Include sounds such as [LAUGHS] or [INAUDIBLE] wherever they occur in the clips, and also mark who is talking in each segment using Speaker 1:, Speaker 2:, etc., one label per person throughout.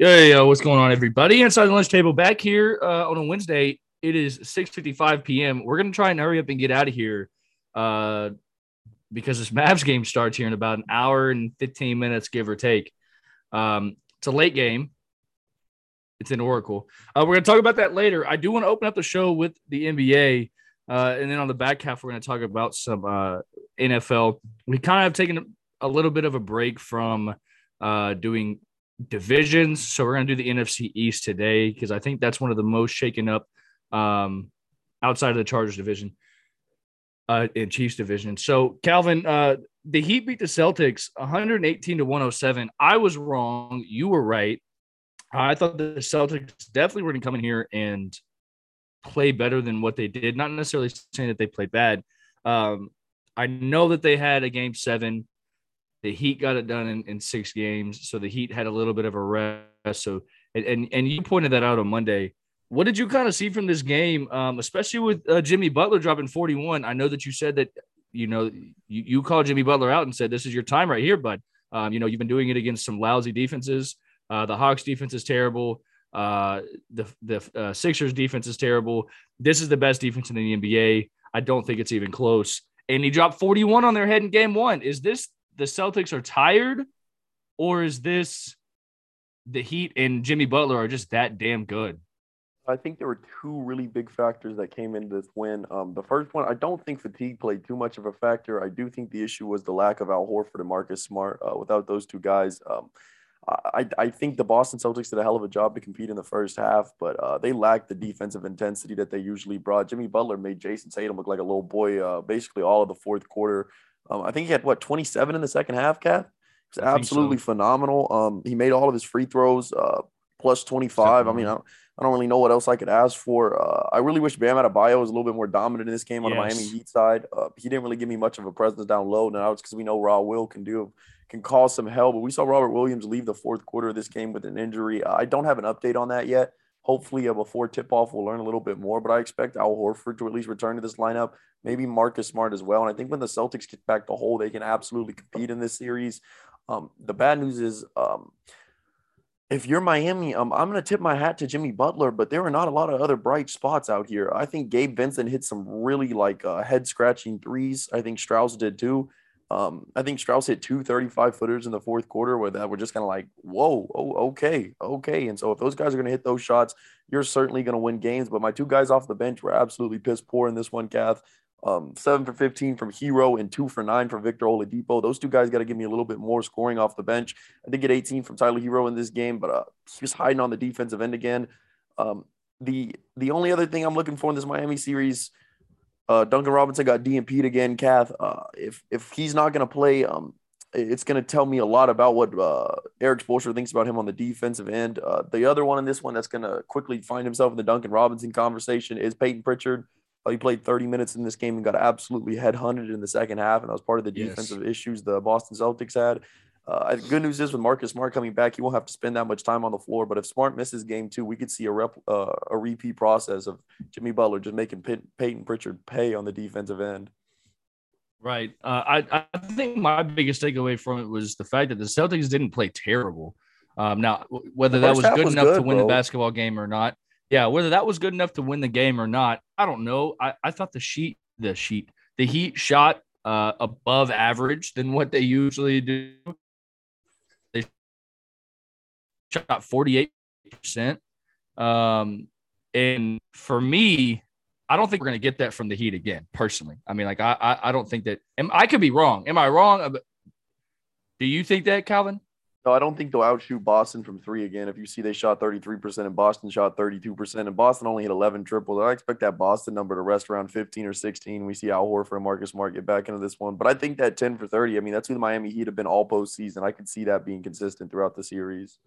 Speaker 1: Yo, yo, yo, what's going on, everybody? Inside the lunch table back here uh, on a Wednesday. It is 6:55 p.m. We're gonna try and hurry up and get out of here uh, because this Mavs game starts here in about an hour and 15 minutes, give or take. Um, it's a late game. It's in Oracle. Uh, we're gonna talk about that later. I do want to open up the show with the NBA, uh, and then on the back half, we're gonna talk about some uh, NFL. We kind of have taken a little bit of a break from uh, doing divisions. So we're going to do the NFC East today because I think that's one of the most shaken up um, outside of the Chargers division uh, and Chiefs division. So Calvin, uh, the Heat beat the Celtics 118 to 107. I was wrong. You were right. I thought the Celtics definitely were going to come in here and play better than what they did. Not necessarily saying that they played bad. Um, I know that they had a game seven the Heat got it done in, in six games, so the Heat had a little bit of a rest. So, and and, and you pointed that out on Monday. What did you kind of see from this game, um, especially with uh, Jimmy Butler dropping 41? I know that you said that you know you, you called Jimmy Butler out and said this is your time right here, bud. Um, you know you've been doing it against some lousy defenses. Uh, the Hawks defense is terrible. Uh, the the uh, Sixers defense is terrible. This is the best defense in the NBA. I don't think it's even close. And he dropped 41 on their head in game one. Is this the Celtics are tired, or is this the Heat and Jimmy Butler are just that damn good?
Speaker 2: I think there were two really big factors that came into this win. Um, the first one, I don't think fatigue played too much of a factor. I do think the issue was the lack of Al Horford and Marcus Smart. Uh, without those two guys, um, I, I think the Boston Celtics did a hell of a job to compete in the first half, but uh, they lacked the defensive intensity that they usually brought. Jimmy Butler made Jayson Tatum look like a little boy uh, basically all of the fourth quarter. Um, I think he had what 27 in the second half, Kath. It was absolutely so. phenomenal. Um, he made all of his free throws, uh, plus 25. I mean, I don't, I don't really know what else I could ask for. Uh, I really wish Bam Adebayo was a little bit more dominant in this game on yes. the Miami Heat side. Uh, he didn't really give me much of a presence down low. Now it's because we know Raw Will can do can cause some hell, but we saw Robert Williams leave the fourth quarter of this game with an injury. I don't have an update on that yet. Hopefully, uh, before tip off, we'll learn a little bit more. But I expect Al Horford to at least return to this lineup maybe Marcus Smart as well. And I think when the Celtics get back to whole, they can absolutely compete in this series. Um, the bad news is um, if you're Miami, um, I'm going to tip my hat to Jimmy Butler, but there are not a lot of other bright spots out here. I think Gabe Vincent hit some really like uh, head scratching threes. I think Strus did too. Um, I think Strus hit two 35 footers in the fourth quarter where that were just kind of like, whoa, oh, okay, okay. And so if those guys are going to hit those shots, you're certainly going to win games. But my two guys off the bench were absolutely piss poor in this one, Kath. Um, seven for 15 from Herro and two for nine from Victor Oladipo. Those two guys got to give me a little bit more scoring off the bench. I did get 18 from Tyler Herro in this game, but uh, he was hiding on the defensive end again. Um, the the only other thing I'm looking for in this Miami series, uh, Duncan Robinson got DNP'd again. Kath, uh, if if he's not going to play, um, it's going to tell me a lot about what uh, Erik Spoelstra thinks about him on the defensive end. Uh, the other one in this one that's going to quickly find himself in the Duncan Robinson conversation is Payton Pritchard. He played 30 minutes in this game and got absolutely headhunted in the second half, and that was part of the defensive yes. issues the Boston Celtics had. Uh, good news is with Marcus Smart coming back, he won't have to spend that much time on the floor. But if Smart misses game two, we could see a rep, uh, a repeat process of Jimmy Butler just making Pey- Payton Pritchard pay on the defensive end.
Speaker 1: Right. Uh, I I think my biggest takeaway from it was the fact that the Celtics didn't play terrible. Um, now, whether that was good was enough good, to win bro. the basketball game or not, yeah, whether that was good enough to win the game or not, I don't know. I, I thought the sheet, the sheet, the Heat shot uh, above average than what they usually do. They shot 48%. Um, and for me, I don't think we're going to get that from the Heat again, personally. I mean, like, I, I, I don't think that, am, I could be wrong. Am I wrong? Do you think that, Calvin?
Speaker 2: No, I don't think they'll outshoot Boston from three again. If you see they shot 33% and Boston shot 32%, and Boston only hit 11 triples, I expect that Boston number to rest around 15 or 16. We see Al Horford and Marcus Smart get back into this one. But I think that 10 for 30, I mean, that's who the Miami Heat have been all postseason. I could see that being consistent throughout the series.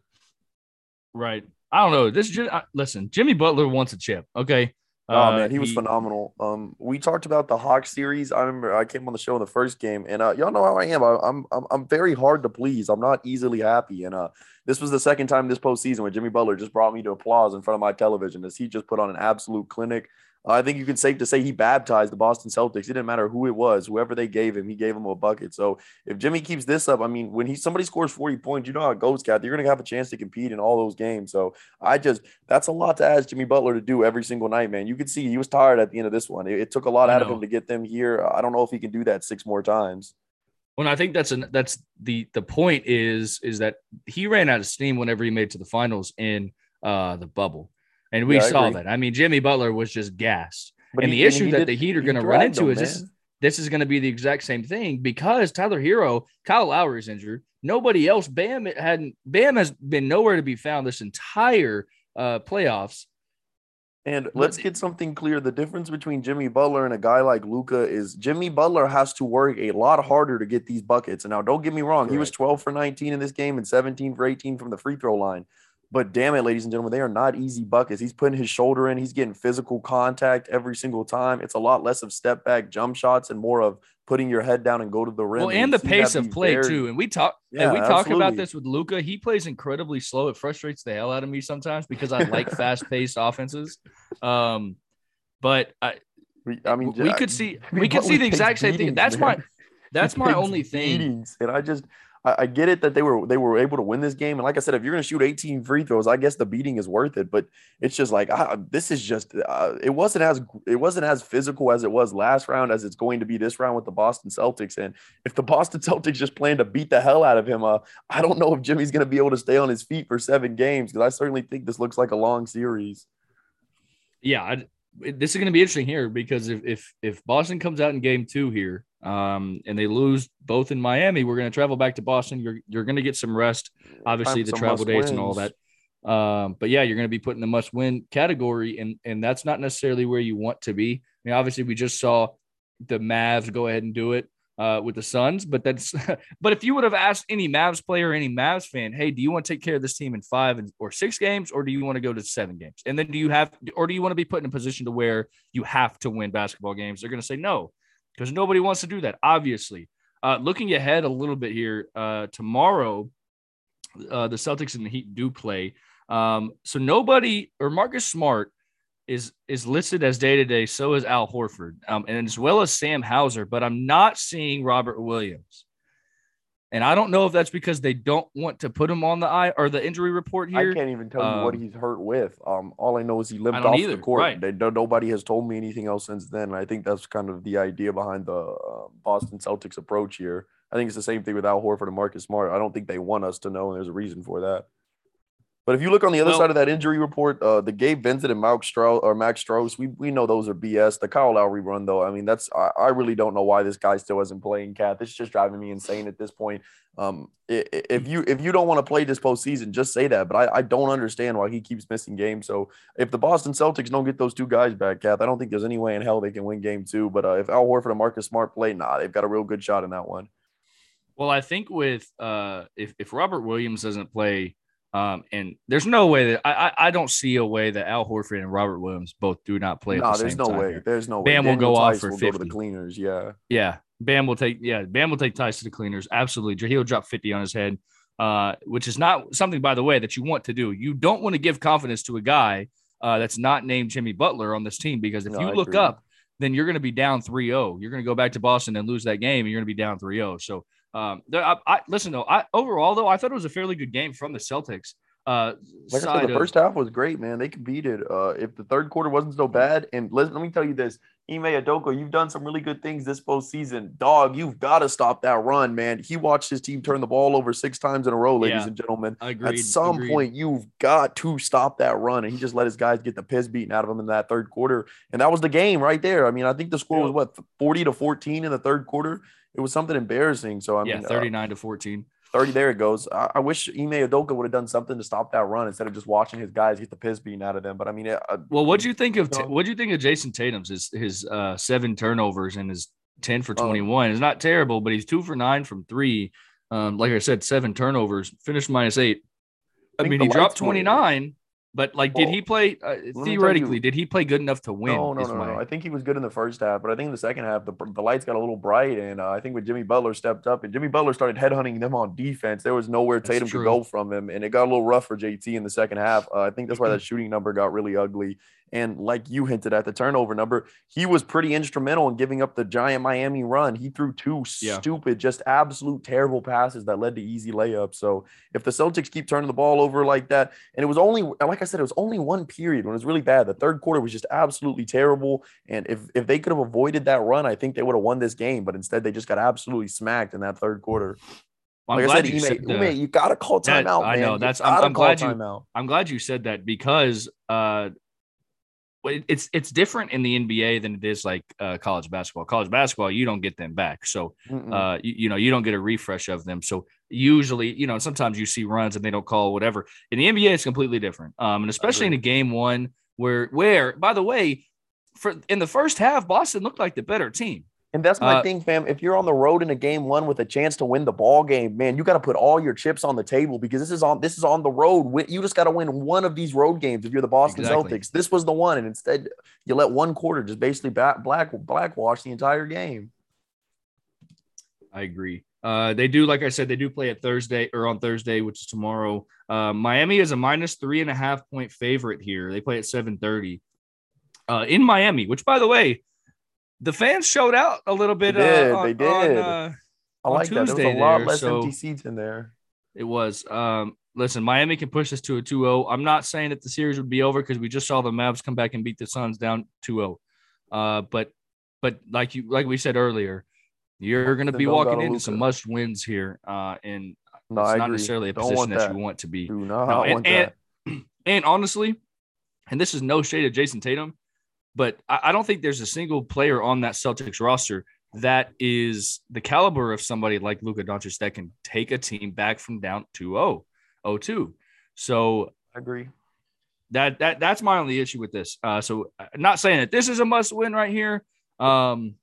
Speaker 1: Right. I don't know. This listen, Jimmy Butler wants a chip. Okay.
Speaker 2: Oh uh, man, he was he, phenomenal. Um, we talked about the Hawks series. I remember I came on the show in the first game, and uh, y'all know how I am. I, am I'm I'm very hard to please. I'm not easily happy, and uh, this was the second time this postseason where Jimmy Butler just brought me to applause in front of my television as he just put on an absolute clinic. I think you can safe to say he baptized the Boston Celtics. It didn't matter who it was, whoever they gave him, he gave him a bucket. So if Jimmy keeps this up, I mean, when he somebody scores 40 points, you know how it goes, Cat. You're gonna have a chance to compete in all those games. So I just that's a lot to ask Jimmy Butler to do every single night, man. You could see he was tired at the end of this one. It, it took a lot out of him to get them here. I don't know if he can do that six more times.
Speaker 1: Well, I think that's an that's the the point is is that he ran out of steam whenever he made to the finals in uh the bubble. And we yeah, saw that. I mean, Jimmy Butler was just gassed. But and he, the issue and that did, the Heat are going to run into them, is this, this is going to be the exact same thing because Tyler Herro, Kyle Lowry is injured. Nobody else. Bam hadn't. Bam has been nowhere to be found this entire uh, playoffs.
Speaker 2: And let's get something clear. The difference between Jimmy Butler and a guy like Luka is Jimmy Butler has to work a lot harder to get these buckets. And now, don't get me wrong, he was 12 for 19 in this game and 17 for 18 from the free throw line. But damn it, ladies and gentlemen, they are not easy buckets. He's putting his shoulder in, he's getting physical contact every single time. It's a lot less of step back jump shots and more of putting your head down and go to the rim.
Speaker 1: Well, and, and the pace of play very, too. And we talk yeah, and we talk absolutely. about this with Luka. He plays incredibly slow. It frustrates the hell out of me sometimes because I like [LAUGHS] fast paced offenses. Um, but I, I mean, we could see [LAUGHS] we could see the exact same thing. That's man. my that's my only thing.
Speaker 2: And I just I, I, get it that they were they were able to win this game, and like I said, if you're going to shoot 18 free throws, I guess the beating is worth it. But it's just like ah, this is just uh, it wasn't as it wasn't as physical as it was last round as it's going to be this round with the Boston Celtics. And if the [LAUGHS] Boston Celtics just plan to beat the hell out of him, uh, I don't know if Jimmy's going to be able to stay on his feet for seven games because I certainly think this looks like a long series.
Speaker 1: Yeah, I, this is going to be interesting here because if if if Boston comes out in Game Two here um, and they lose both in Miami, we're going to travel back to Boston. You're you're going to get some rest, obviously the travel dates wins. and all that. Um, but yeah, you're going to be put in the must win category, and and that's not necessarily where you want to be. I mean, obviously, we just saw the Mavs go ahead and do it uh, with the Suns, but that's [LAUGHS] but if you would have asked any Mavs player, any Mavs fan, hey, do you want to take care of this team in five or six games, or do you want to go to seven games? And then do you have, or do you want to be put in a position to where you have to win basketball games? They're going to say no because nobody wants to do that, obviously. Uh, looking ahead a little bit here, uh, tomorrow, uh, the Celtics and the Heat do play. Um, so nobody or Marcus Smart is is listed as day to day. So is Al Horford, um, and as well as Sam Hauser. But I'm not seeing Robert Williams. And I don't know if that's because they don't want to put him on the eye or the injury report here.
Speaker 2: I can't even tell um, you what um, he's hurt with. Um, all I know is he limped off either. the court. Right. They, nobody has told me anything else since then. I think that's kind of the idea behind the uh, Boston Celtics approach here. I think it's the same thing with Al Horford and Marcus Smart. I don't think they want us to know, and there's a reason for that. But if you look on the other well, side of that injury report, uh, the Gabe Vincent and Max Strus or Max Strus, we, we know those are BS. The Kyle Lowry run, though, I mean, that's I, I really don't know why this guy still isn't playing. Cat, it's just driving me insane at this point. Um, if you if you don't want to play this postseason, just say that. But I, I don't understand why he keeps missing games. So if the Boston Celtics don't get those two guys back, Kath, I don't think there's any way in hell they can win game two. But uh, if Al Horford and Marcus Smart play, nah, they've got a real good shot in that one.
Speaker 1: Well, I think with uh, if if Robert Williams doesn't play um, and there's no way that I, I, I don't see a way that Al Horford and Robert Williams both do not play. No, the
Speaker 2: there's no way.
Speaker 1: Here.
Speaker 2: There's no
Speaker 1: Bam
Speaker 2: way.
Speaker 1: will go off for
Speaker 2: will
Speaker 1: 50.
Speaker 2: Go to the cleaners. Yeah.
Speaker 1: Yeah. Bam will take yeah. Bam will take ties to the cleaners. Absolutely. He'll drop 50 on his head, uh, which is not something, by the way, that you want to do. You don't want to give confidence to a guy uh, that's not named Jimmy Butler on this team because if no, you I look agree. up, then you're going to be down 3-0. You're going to go back to Boston and lose that game, and you're going to be down 3-0. So um, I, I, listen though. I overall though I thought it was a fairly good game from the Celtics. Uh,
Speaker 2: like I said, the of, first half was great, man. They competed. Uh, if the third quarter wasn't so bad, and let, let me tell you this, Ime Udoka, you've done some really good things this postseason. Dog, you've got to stop that run, man. He watched his team turn the ball over six times in a row, ladies yeah, and gentlemen. Agreed, At some agreed. point, you've got to stop that run. And he just let his guys get the piss beaten out of him in that third quarter. And that was the game right there. I mean, I think the score was what, 40 to 14 in the third quarter? It was something embarrassing. So, I
Speaker 1: yeah,
Speaker 2: mean,
Speaker 1: 39 uh, to 14.
Speaker 2: 30, there it goes. I, I wish Ime Udoka would have done something to stop that run instead of just watching his guys get the piss beaten out of them. But I mean, uh,
Speaker 1: well, what do you think of what do you think of Jayson Tatum's his his uh, seven turnovers and his 10 for 21 It's not terrible, but he's two for nine from three. Um, like I said, seven turnovers, finished minus eight. I, I mean, he dropped 29, but like, did he play uh, theoretically? You, did he play good enough to win?
Speaker 2: No, no, no, no, I think he was good in the first half, but I think in the second half the, the lights got a little bright, and uh, I think when Jimmy Butler stepped up and Jimmy Butler started headhunting them on defense, there was nowhere Tatum could go from him, and it got a little rough for JT in the second half. Uh, I think that's [CLEARS THROAT] why that shooting number got really ugly. And like you hinted at the turnover number, he was pretty instrumental in giving up the giant Miami run. He threw two yeah. stupid, just absolute terrible passes that led to easy layups. So if the Celtics keep turning the ball over like that, and it was only, like I said, it was only one period when it was really bad. The third quarter was just absolutely terrible. And if, if they could have avoided that run, I think they would have won this game. But instead, they just got absolutely smacked in that third quarter.
Speaker 1: Well, like I said, you, Ime, the,
Speaker 2: Ime, you gotta call timeout.
Speaker 1: That, I know that's. I'm, I'm glad you. I'm glad you said that because uh, it's it's different in the NBA than it is like uh, college basketball. College basketball, you don't get them back, so uh, you, you, know you don't get a refresh of them. So usually, you know, sometimes you see runs and they don't call whatever. In the NBA, it's completely different, um, and especially in a game one where where by the way, for in the first half, Boston looked like the better team.
Speaker 2: And that's my uh, thing, fam. If you're on the road in a game one with a chance to win the ball game, man, you got to put all your chips on the table because this is on this is on the road. You just got to win one of these road games if you're the Boston exactly. Celtics. This was the one, and instead you let one quarter just basically back, black blackwash the entire game.
Speaker 1: I agree. Uh, they do, like I said, they do play at Thursday or on Thursday, which is tomorrow. Uh, Miami is a minus three and a half point favorite here. They play at seven thirty uh, in Miami, which, by the way the fans showed out a little bit.
Speaker 2: They did. Uh, they did. On, uh, I like that. There was a lot there, less so empty seats in there.
Speaker 1: It was. Um, listen, Miami can push us to a 2-0. I'm not saying that the series would be over because we just saw the Mavs come back and beat the Suns down 2-0. Uh, but but like you like we said earlier, you're going to be walking into some must wins here, uh, and no, it's not necessarily a position that. that. you want to be.
Speaker 2: Do not no, and, want and,
Speaker 1: that. [CLEARS THROAT] and honestly, and this is no shade of Jayson Tatum, but I, don't think there's a single player on that Celtics roster that is the caliber of somebody like Luka Doncic that can take a team back from down 2-0, 0-2. So
Speaker 2: I agree.
Speaker 1: That that that's my only issue with this. Uh, so uh, not saying that this is a must win right here. Um,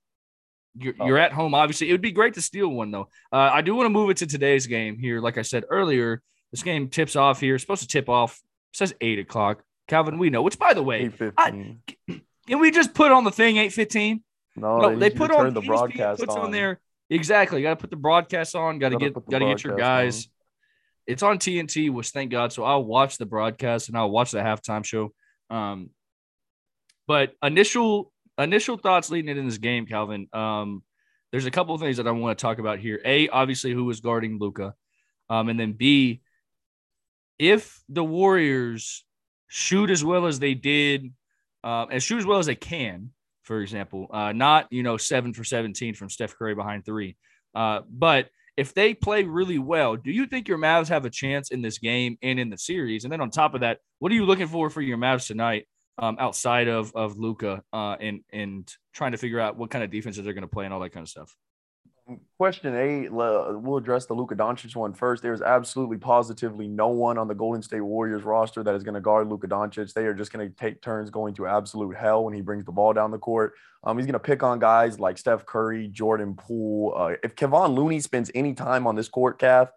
Speaker 1: you're, oh. you're at home. Obviously, it would be great to steal one though. Uh, I do want to move it to today's game here. Like I said earlier, this game tips off here. It's supposed to tip off. It says eight o'clock. Calvin, we know. Which, by the way, I, [CLEARS THROAT] can we just put on the thing 815?
Speaker 2: No, no they put on the broadcast puts on.
Speaker 1: on there. Exactly. Got to put the broadcast on. Got to get got to get your guys. On. It's on TNT, which thank God. So I'll watch the broadcast and I'll watch the halftime show. Um, but initial initial thoughts leading into this game, Calvin. Um, there's a couple of things that I want to talk about here. A, obviously, who was guarding Luka, um, and then B, if the Warriors shoot as well as they did uh, and shoot as well as they can, for example, uh, not, you know, seven for 17 from Steph Curry behind three. Uh, but if they play really well, do you think your Mavs have a chance in this game and in the series? And then on top of that, what are you looking for for your Mavs tonight um, outside of of Luka uh, and and trying to figure out what kind of defenses they're going to play and all that kind of stuff?
Speaker 2: Question eight, we'll address the Luka Doncic one first. There's absolutely positively no one on the Golden State Warriors roster that is going to guard Luka Doncic. They are just going to take turns going to absolute hell when he brings the ball down the court. Um, he's going to pick on guys like Steph Curry, Jordan Poole. Uh, if Kevon Looney spends any time on this court, Kath,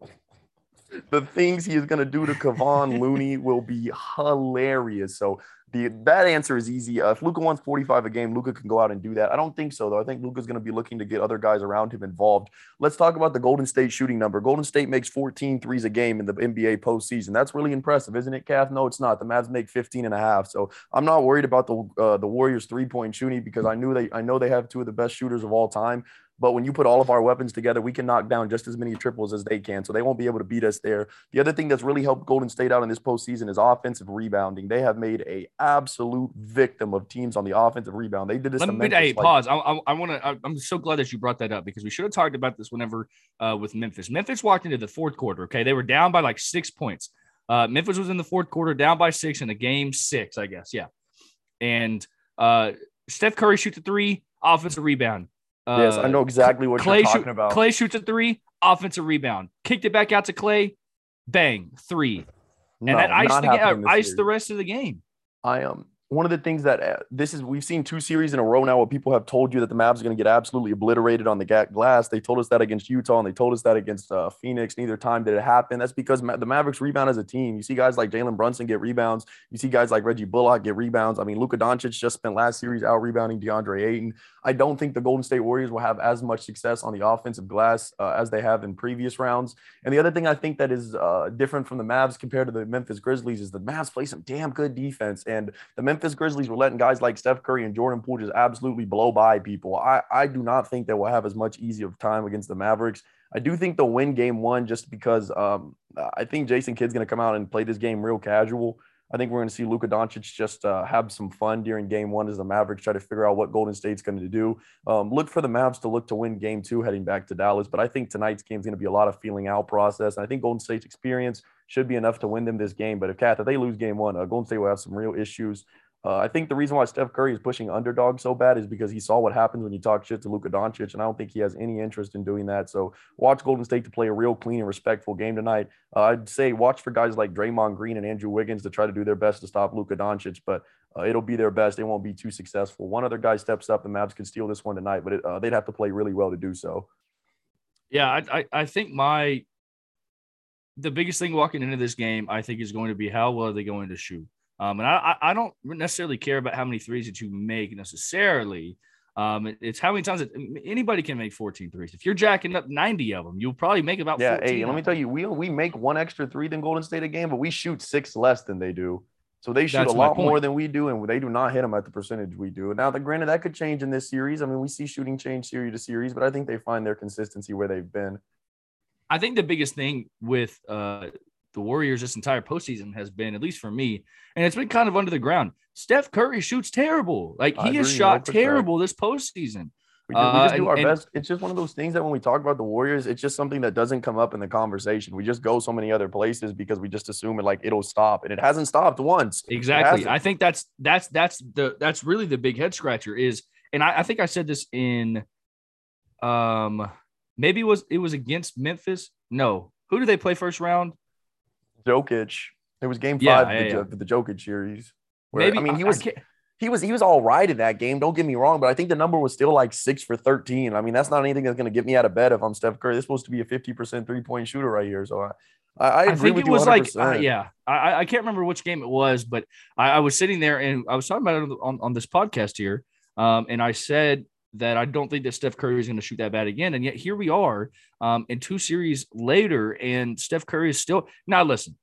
Speaker 2: [LAUGHS] the things he is going to do to Kevon Looney will be hilarious. So the that answer is easy. Uh, if Luka wants 45 a game, Luka can go out and do that. I don't think so, though. I think Luka's going to be looking to get other guys around him involved. Let's talk about the Golden State shooting number. Golden State makes 14 threes a game in the NBA postseason. That's really impressive, isn't it, Kath? No, it's not. The Mavs make 15 and a half. So I'm not worried about the uh, the Warriors three point shooting because I knew they I know they have two of the best shooters of all time. But when you put all of our weapons together, we can knock down just as many triples as they can. So they won't be able to beat us there. The other thing that's really helped Golden State out in this postseason is offensive rebounding. They have made a absolute victim of teams on the offensive rebound. They did this.
Speaker 1: Let me hey, like, pause. I, I, I want to. I'm so glad that you brought that up because we should have talked about this whenever uh, with Memphis. Memphis walked into the fourth quarter. Okay, they were down by like six points. Uh, Memphis was in the fourth quarter, down by six in a game six, I guess. Yeah, and uh, Steph Curry shoots a three, offensive rebound.
Speaker 2: Uh, yes, I know exactly what Klay you're talking
Speaker 1: shoot,
Speaker 2: about.
Speaker 1: Klay shoots a three, offensive rebound, kicked it back out to Klay, bang, three, and no, that iced, the, uh, iced the rest of the game.
Speaker 2: I am. One of the things that uh, this is we've seen two series in a row now where people have told you that the Mavs are going to get absolutely obliterated on the glass. They told us that against Utah and they told us that against uh, Phoenix. Neither time did it happen. That's because the Mavericks rebound as a team. You see guys like Jalen Brunson get rebounds. You see guys like Reggie Bullock get rebounds. I mean, Luka Doncic just spent last series out rebounding DeAndre Ayton. I don't think the Golden State Warriors will have as much success on the offensive glass uh, as they have in previous rounds. And the other thing I think that is uh, different from the Mavs compared to the Memphis Grizzlies is the Mavs play some damn good defense, and the Memphis Grizzlies were letting guys like Steph Curry and Jordan Poole just absolutely blow by people. I, I do not think that we'll have as much easy of time against the Mavericks. I do think they'll win game one just because um, I think Jason Kidd's going to come out and play this game real casual. I think we're going to see Luka Doncic just uh, have some fun during game one as the Mavericks try to figure out what Golden State's going to do. Um, look for the Mavs to look to win game two heading back to Dallas. But I think tonight's game is going to be a lot of feeling out process. And I think Golden State's experience should be enough to win them this game. But if Kath, if they lose game one, uh, Golden State will have some real issues. Uh, I think the reason why Steph Curry is pushing underdog so bad is because he saw what happens when you talk shit to Luka Doncic, and I don't think he has any interest in doing that. So watch Golden State to play a real clean and respectful game tonight. Uh, I'd say watch for guys like Draymond Green and Andrew Wiggins to try to do their best to stop Luka Doncic, but uh, it'll be their best. They won't be too successful. One other guy steps up, the Mavs could steal this one tonight, but it, uh, they'd have to play really well to do so.
Speaker 1: Yeah, I, I, I think my the biggest thing walking into this game, I think, is going to be how well are they going to shoot. Um, and I, I don't necessarily care about how many threes that you make necessarily. Um, it's how many times that anybody can make 14 threes. If you're jacking up 90 of them, you'll probably make about
Speaker 2: yeah. Hey, let me tell you, we we make one extra three than Golden State a game, but we shoot six less than they do. So they shoot That's a lot more than we do, and they do not hit them at the percentage we do. Now, the granted, that could change in this series. I mean, we see shooting change series to series, but I think they find their consistency where they've been.
Speaker 1: I think the biggest thing with uh, the Warriors this entire postseason has been, at least for me, and it's been kind of under the ground. Steph Curry shoots terrible. Like he has shot terrible this postseason.
Speaker 2: We, do, we just do uh, our and, best. It's just one of those things that when we talk about the Warriors, it's just something that doesn't come up in the conversation. We just go so many other places because we just assume it like it'll stop, and it hasn't stopped once.
Speaker 1: Exactly. I think that's that's that's the that's really the big head scratcher is, and I, I think I said this in, um, maybe it was it was against Memphis. No, who did they play first round?
Speaker 2: Jokic. It was game five yeah, of the, yeah. the Jokic series. Where, Maybe I mean he was he was he was all right in that game. Don't get me wrong, but I think the number was still like six for thirteen. I mean, that's not anything that's going to get me out of bed if I'm Steph Curry. This is supposed to be a fifty percent three point shooter right here. So I I, I agree think with it was 100%.
Speaker 1: like uh, yeah. I, I can't remember which game it was, but I, I was sitting there and I was talking about it on, on this podcast here, um, and I said that I don't think that Steph Curry is going to shoot that bad again. And yet here we are um, in two series later, and Steph Curry is still now. Listen,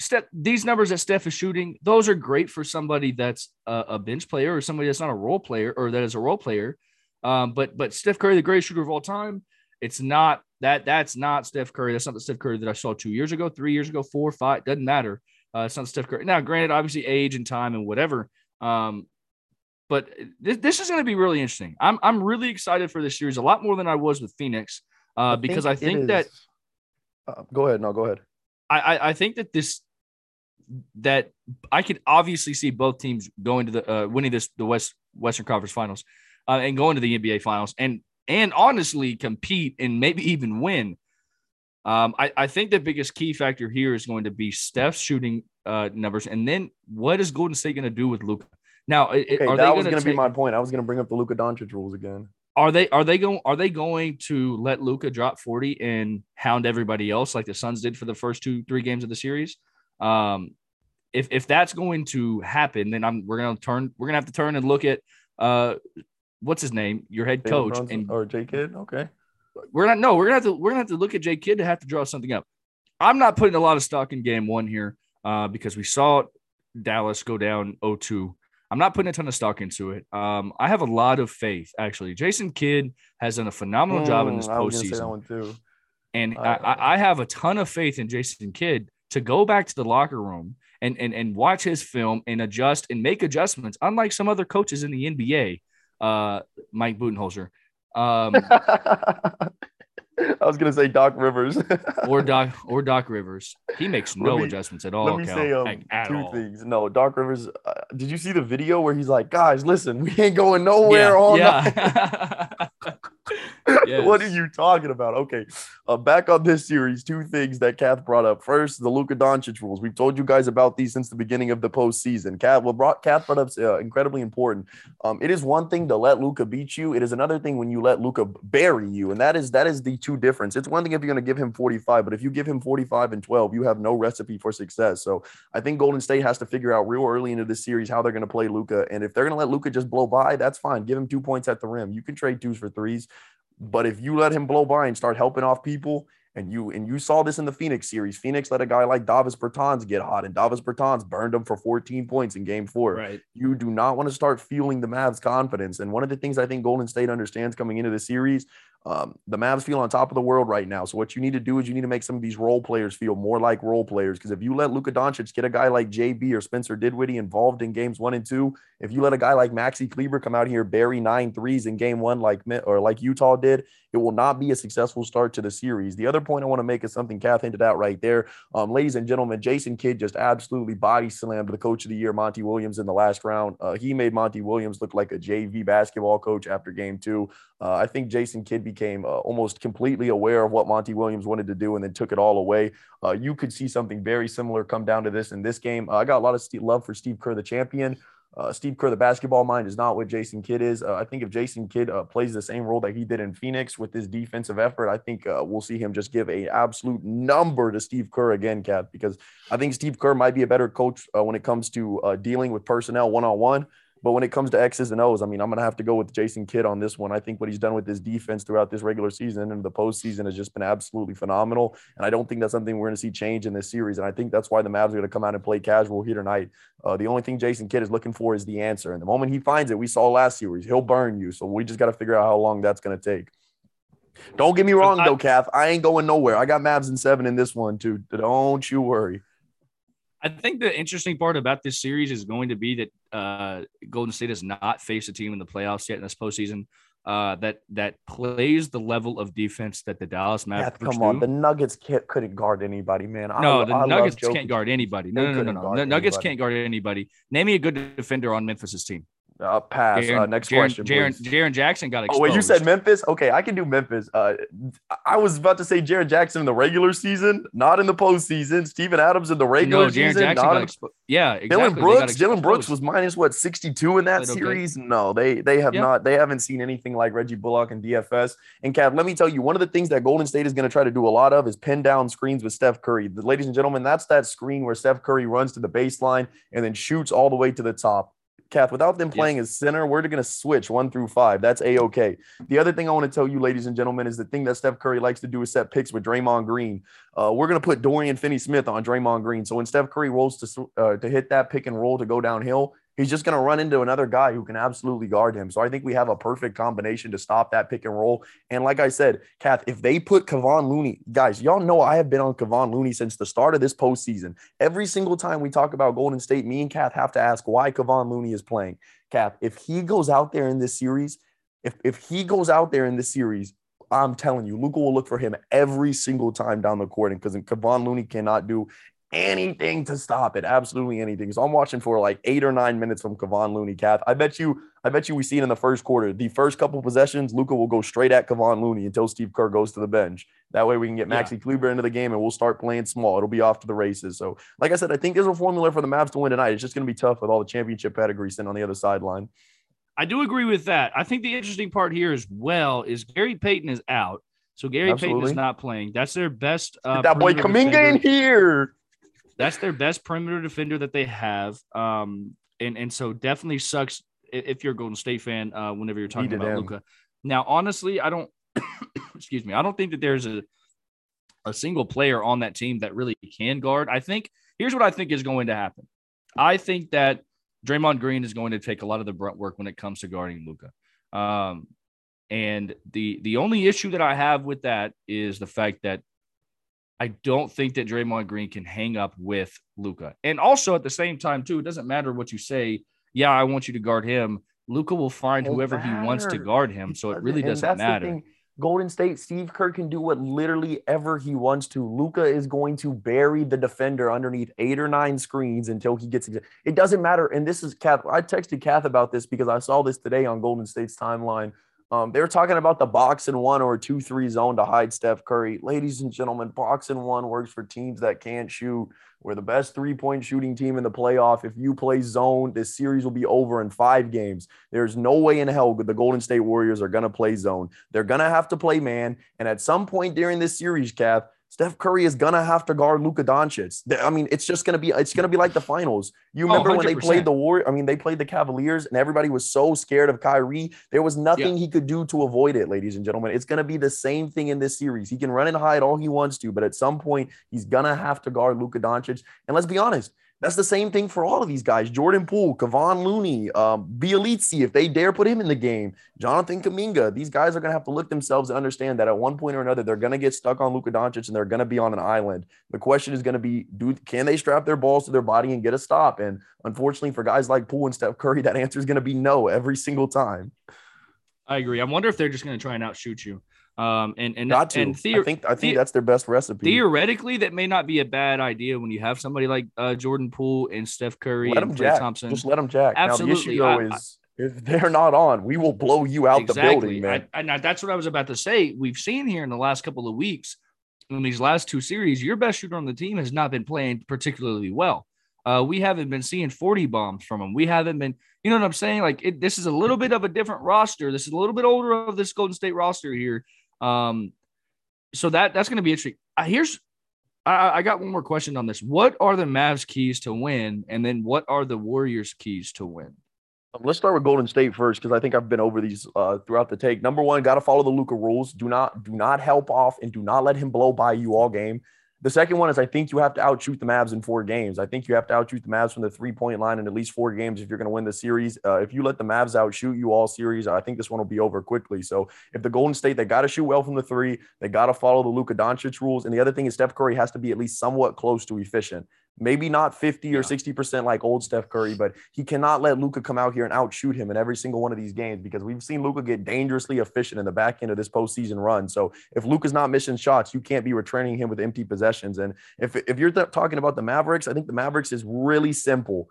Speaker 1: Steph, these numbers that Steph is shooting, those are great for somebody that's a, a, bench player or somebody that's not a role player or that is a role player. Um, but but Steph Curry, the greatest shooter of all time, it's not that that's not Steph Curry. That's not the Steph Curry that I saw two years ago, three years ago, four, five. Doesn't matter. Uh, it's not Steph Curry. Now, granted, obviously age and time and whatever. Um, but this, this is going to be really interesting. I'm I'm really excited for this series a lot more than I was with Phoenix uh, I because think I think that.
Speaker 2: Uh, go ahead. No, go ahead.
Speaker 1: I, I think that this that I could obviously see both teams going to the uh, winning this the West Western Conference Finals uh, and going to the NBA Finals and and honestly compete and maybe even win. Um, I, I think the biggest key factor here is going to be Steph's shooting uh, numbers, and then what is Golden State going to do with Luka? Now, okay,
Speaker 2: that was going to be my point. I was going to bring up the Luka Doncic rules again.
Speaker 1: Are they are they going are they going to let Luka drop forty and hound everybody else like the Suns did for the first two three games of the series? Um, if if that's going to happen, then I'm we're gonna turn we're gonna have to turn and look at uh what's his name, your head coach and
Speaker 2: or J Kidd. Okay.
Speaker 1: We're not no, we're gonna have to we're gonna have to look at J Kidd to have to draw something up. I'm not putting a lot of stock in game one here uh, because we saw Dallas go down 0-2. I'm not putting a ton of stock into it. Um, I have a lot of faith, actually. Jason Kidd has done a phenomenal mm, job in this hmm, postseason. And uh, I, I have a ton of faith in Jason Kidd to go back to the locker room and, and, and watch his film and adjust and make adjustments, unlike some other coaches in the NBA, uh, Mike Budenholzer. Um, [LAUGHS]
Speaker 2: I was gonna say Doc Rivers [LAUGHS]
Speaker 1: or Doc or [LAUGHS] Doc Rivers. He makes no me, adjustments at all.
Speaker 2: Let me Cal, say um, like, two all. things. No, Doc Rivers. Uh, did you see the video where he's like, "Guys, listen, we ain't going nowhere yeah, all yeah. night." [LAUGHS] yes. [LAUGHS] What are you talking about? Okay, uh, back on this series, two things that Kath brought up. First, the Luka Doncic rules. We've told you guys about these since the beginning of the postseason. Kath, well, brought Kath brought up uh, incredibly important. Um, it is one thing to let Luka beat you. It is another thing when you let Luka bury you, and that is that is the two difference. It's one thing if you're going to give him 45, but if you give him 45 and 12, you have no recipe for success. So I think Golden State has to figure out real early into this series how they're going to play Luka, and if they're going to let Luka just blow by, that's fine. Give him two points at the rim. You can trade twos for threes. But if you let him blow by and start helping off people, and you and you saw this in the Phoenix series. Phoenix let a guy like Davis Bertans get hot, and Davis Bertans burned him for 14 points in game four.
Speaker 1: Right.
Speaker 2: You do not want to start fueling the Mavs' confidence. And one of the things I think Golden State understands coming into the series um, the Mavs feel on top of the world right now. So what you need to do is you need to make some of these role players feel more like role players. Because if you let Luka Doncic get a guy like JB or Spencer Dinwiddie involved in games one and two, if you let a guy like Maxi Kleber come out here bury nine threes in game one like or like Utah did, it will not be a successful start to the series. The other point I want to make is something Kath hinted out right there. Um, ladies and gentlemen, Jason Kidd just absolutely body slammed the coach of the year, Monty Williams, in the last round. Uh, he made Monty Williams look like a JV basketball coach after game two. Uh, I think Jason Kidd became uh, almost completely aware of what Monty Williams wanted to do and then took it all away. Uh, you could see something very similar come down to this in this game. Uh, I got a lot of love for Steve Kerr, the champion. Uh, Steve Kerr, the basketball mind, is not what Jason Kidd is. Uh, I think if Jason Kidd plays the same role that he did in Phoenix with his defensive effort, I think we'll see him just give a absolute number to Steve Kerr again, Cat, because I think Steve Kerr might be a better coach when it comes to dealing with personnel one on one. But when it comes to X's and O's, I mean, I'm going to have to go with Jason Kidd on this one. I think what he's done with his defense throughout this regular season and the postseason has just been absolutely phenomenal. And I don't think that's something we're going to see change in this series. And I think that's why the Mavs are going to come out and play casual here tonight. Uh, the only thing Jason Kidd is looking for is the answer. And the moment he finds it, we saw last series, he'll burn you. So we just got to figure out how long that's going to take. Don't get me wrong, though, Kath. I ain't going nowhere. I got Mavs in seven in this one, too. Don't you worry.
Speaker 1: I think the interesting part about this series is going to be that uh, Golden State has not faced a team in the playoffs yet in this postseason uh, that that plays the level of defense that the Dallas Mavericks
Speaker 2: yeah, come on, the Nuggets couldn't guard anybody, man.
Speaker 1: No, I, the I Nuggets can't guard anybody. No, no, no, no, no. The Nuggets can't guard anybody. Name me a good defender on Memphis's team.
Speaker 2: Uh, pass. Jaren, uh, next Jaren, question.
Speaker 1: Jaren, Jaren Jackson got exposed.
Speaker 2: Oh, wait, you said Memphis? Okay, I can do Memphis. Uh, I was about to say Jaren Jackson in the regular season, not in the postseason. Steven Adams in the regular no, season. Jackson got expo-
Speaker 1: yeah, exactly.
Speaker 2: Dillon Brooks. Dillon Brooks was minus what 62 in that series. Okay. No, they they have not. They haven't seen anything like Reggie Bullock and DFS. And Cav, let me tell you, one of the things that Golden State is going to try to do a lot of is pin down screens with Steph Curry. The, ladies and gentlemen, that's that screen where Steph Curry runs to the baseline and then shoots all the way to the top. Kath, without them playing yes. as center, we're going to switch one through five. That's a okay. The other thing I want to tell you, ladies and gentlemen, is the thing that Steph Curry likes to do is set picks with Draymond Green. Uh, we're going to put Dorian Finney Smith on Draymond Green. So when Steph Curry rolls to uh, to hit that pick and roll to go downhill, he's just going to run into another guy who can absolutely guard him. So I think we have a perfect combination to stop that pick and roll. And like I said, Kath, if they put Kevon Looney, guys, y'all know I have been on Kevon Looney since the start of this postseason. Every single time we talk about Golden State, me and Kath have to ask why Kevon Looney is playing. Kath, if he goes out there in this series, if, if he goes out there in this series, I'm telling you, Luka will look for him every single time down the court. And because Kevon Looney cannot do anything to stop it. Absolutely anything. So I'm watching for like eight or nine minutes from Kevon Looney. Kath, I bet you, I bet you we see it in the first quarter. The first couple possessions, Luka will go straight at Kevon Looney until Steve Kerr goes to the bench. That way we can get Maxi yeah. Kleber into the game and we'll start playing small. It'll be off to the races. So, like I said, I think there's a formula for the Mavs to win tonight. It's just going to be tough with all the championship pedigree sitting on the other sideline.
Speaker 1: I do agree with that. I think the interesting part here as well is Gary Payton is out. So Gary Absolutely. Payton is not playing. That's their best.
Speaker 2: Uh, that boy Kuminga in here.
Speaker 1: That's their best perimeter defender that they have. Um, and and so definitely sucks if you're a Golden State fan. Uh, whenever you're talking about Luka. Now, honestly, I don't. [COUGHS] excuse me. I don't think that there's a a single player on that team that really can guard. I think here's what I think is going to happen. I think that Draymond Green is going to take a lot of the brunt work when it comes to guarding Luka. Um, and the the only issue that I have with that is the fact that I don't think that Draymond Green can hang up with Luka. And also at the same time, too, it doesn't matter what you say. Yeah, I want you to guard him. Luka will find whoever he wants to guard him. So it really doesn't matter.
Speaker 2: Golden State, Steve Kerr can do what literally ever he wants to. Luka is going to bury the defender underneath eight or nine screens until he gets it. It doesn't matter. And this is Kath. I texted Kath about this because I saw this today on Golden State's timeline Um, they're talking about the box and one or two three zone to hide Steph Curry. Ladies and gentlemen, box and one works for teams that can't shoot. We're the best three point shooting team in the playoff. If you play zone, this series will be over in five games. There's no way in hell the Golden State Warriors are going to play zone. They're going to have to play man. And at some point during this series, Kath, Steph Curry is gonna have to guard Luka Doncic. I mean, it's just gonna be it's gonna be like the finals. You remember oh, when they played the War? I mean, they played the Cavaliers, and everybody was so scared of Kyrie. There was nothing yeah. he could do to avoid it, ladies and gentlemen. It's gonna be the same thing in this series. He can run and hide all he wants to, but at some point, he's gonna have to guard Luka Doncic. And let's be honest, that's the same thing for all of these guys. Jordan Poole, Kevon Looney, um, Bjelica, if they dare put him in the game, Jonathan Kuminga. These guys are going to have to look themselves and understand that at one point or another, they're going to get stuck on Luka Doncic and they're going to be on an island. The question is going to be, do can they strap their balls to their body and get a stop? And unfortunately, for guys like Poole and Steph Curry, that answer is going to be no every single time.
Speaker 1: I agree. I wonder if they're just going to try and outshoot you. Um, and and
Speaker 2: Got to.
Speaker 1: and
Speaker 2: theor- I think I think the- that's their best recipe.
Speaker 1: Theoretically, that may not be a bad idea when you have somebody like uh, Jordan Poole and Steph Curry
Speaker 2: let
Speaker 1: and
Speaker 2: jack.
Speaker 1: Thompson.
Speaker 2: Just let them jack.
Speaker 1: Absolutely.
Speaker 2: Now, the issue though is if they're not on, we will blow you out exactly. the building, man.
Speaker 1: I, I, that's what I was about to say. We've seen here in the last couple of weeks, in these last two series, your best shooter on the team has not been playing particularly well. Uh, we haven't been seeing 40 bombs from him. We haven't been, you know what I'm saying? Like it, this is a little bit of a different roster. This is a little bit older of this Golden State roster here. Um, so that that's going to be interesting. Uh, here's I, I, got one more question on this. What are the Mavs keys to win, and then what are the Warriors keys to win?
Speaker 2: Um, let's start with Golden State first because I think I've been over these uh, throughout the take. Number one, got to follow the Luka rules. Do not do not help off and do not let him blow by you all game. The second one is I think you have to outshoot the Mavs in four games. I think you have to outshoot the Mavs from the three point line in at least four games if you're going to win the series. Uh, if you let the Mavs outshoot you all series, I think this one will be over quickly. So if the Golden State, they got to shoot well from the three, they got to follow the Luka Doncic rules. And the other thing is Steph Curry has to be at least somewhat close to efficient. Maybe not 50 or 60% like old Steph Curry, [SIGHS] but he cannot let Luka come out here and outshoot him in every single one of these games because we've seen Luka get dangerously efficient in the back end of this postseason run. So if Luka's not missing shots, you can't be returning him with empty possessions. And if, if you're th- talking about the Mavericks, I think the Mavericks is really simple.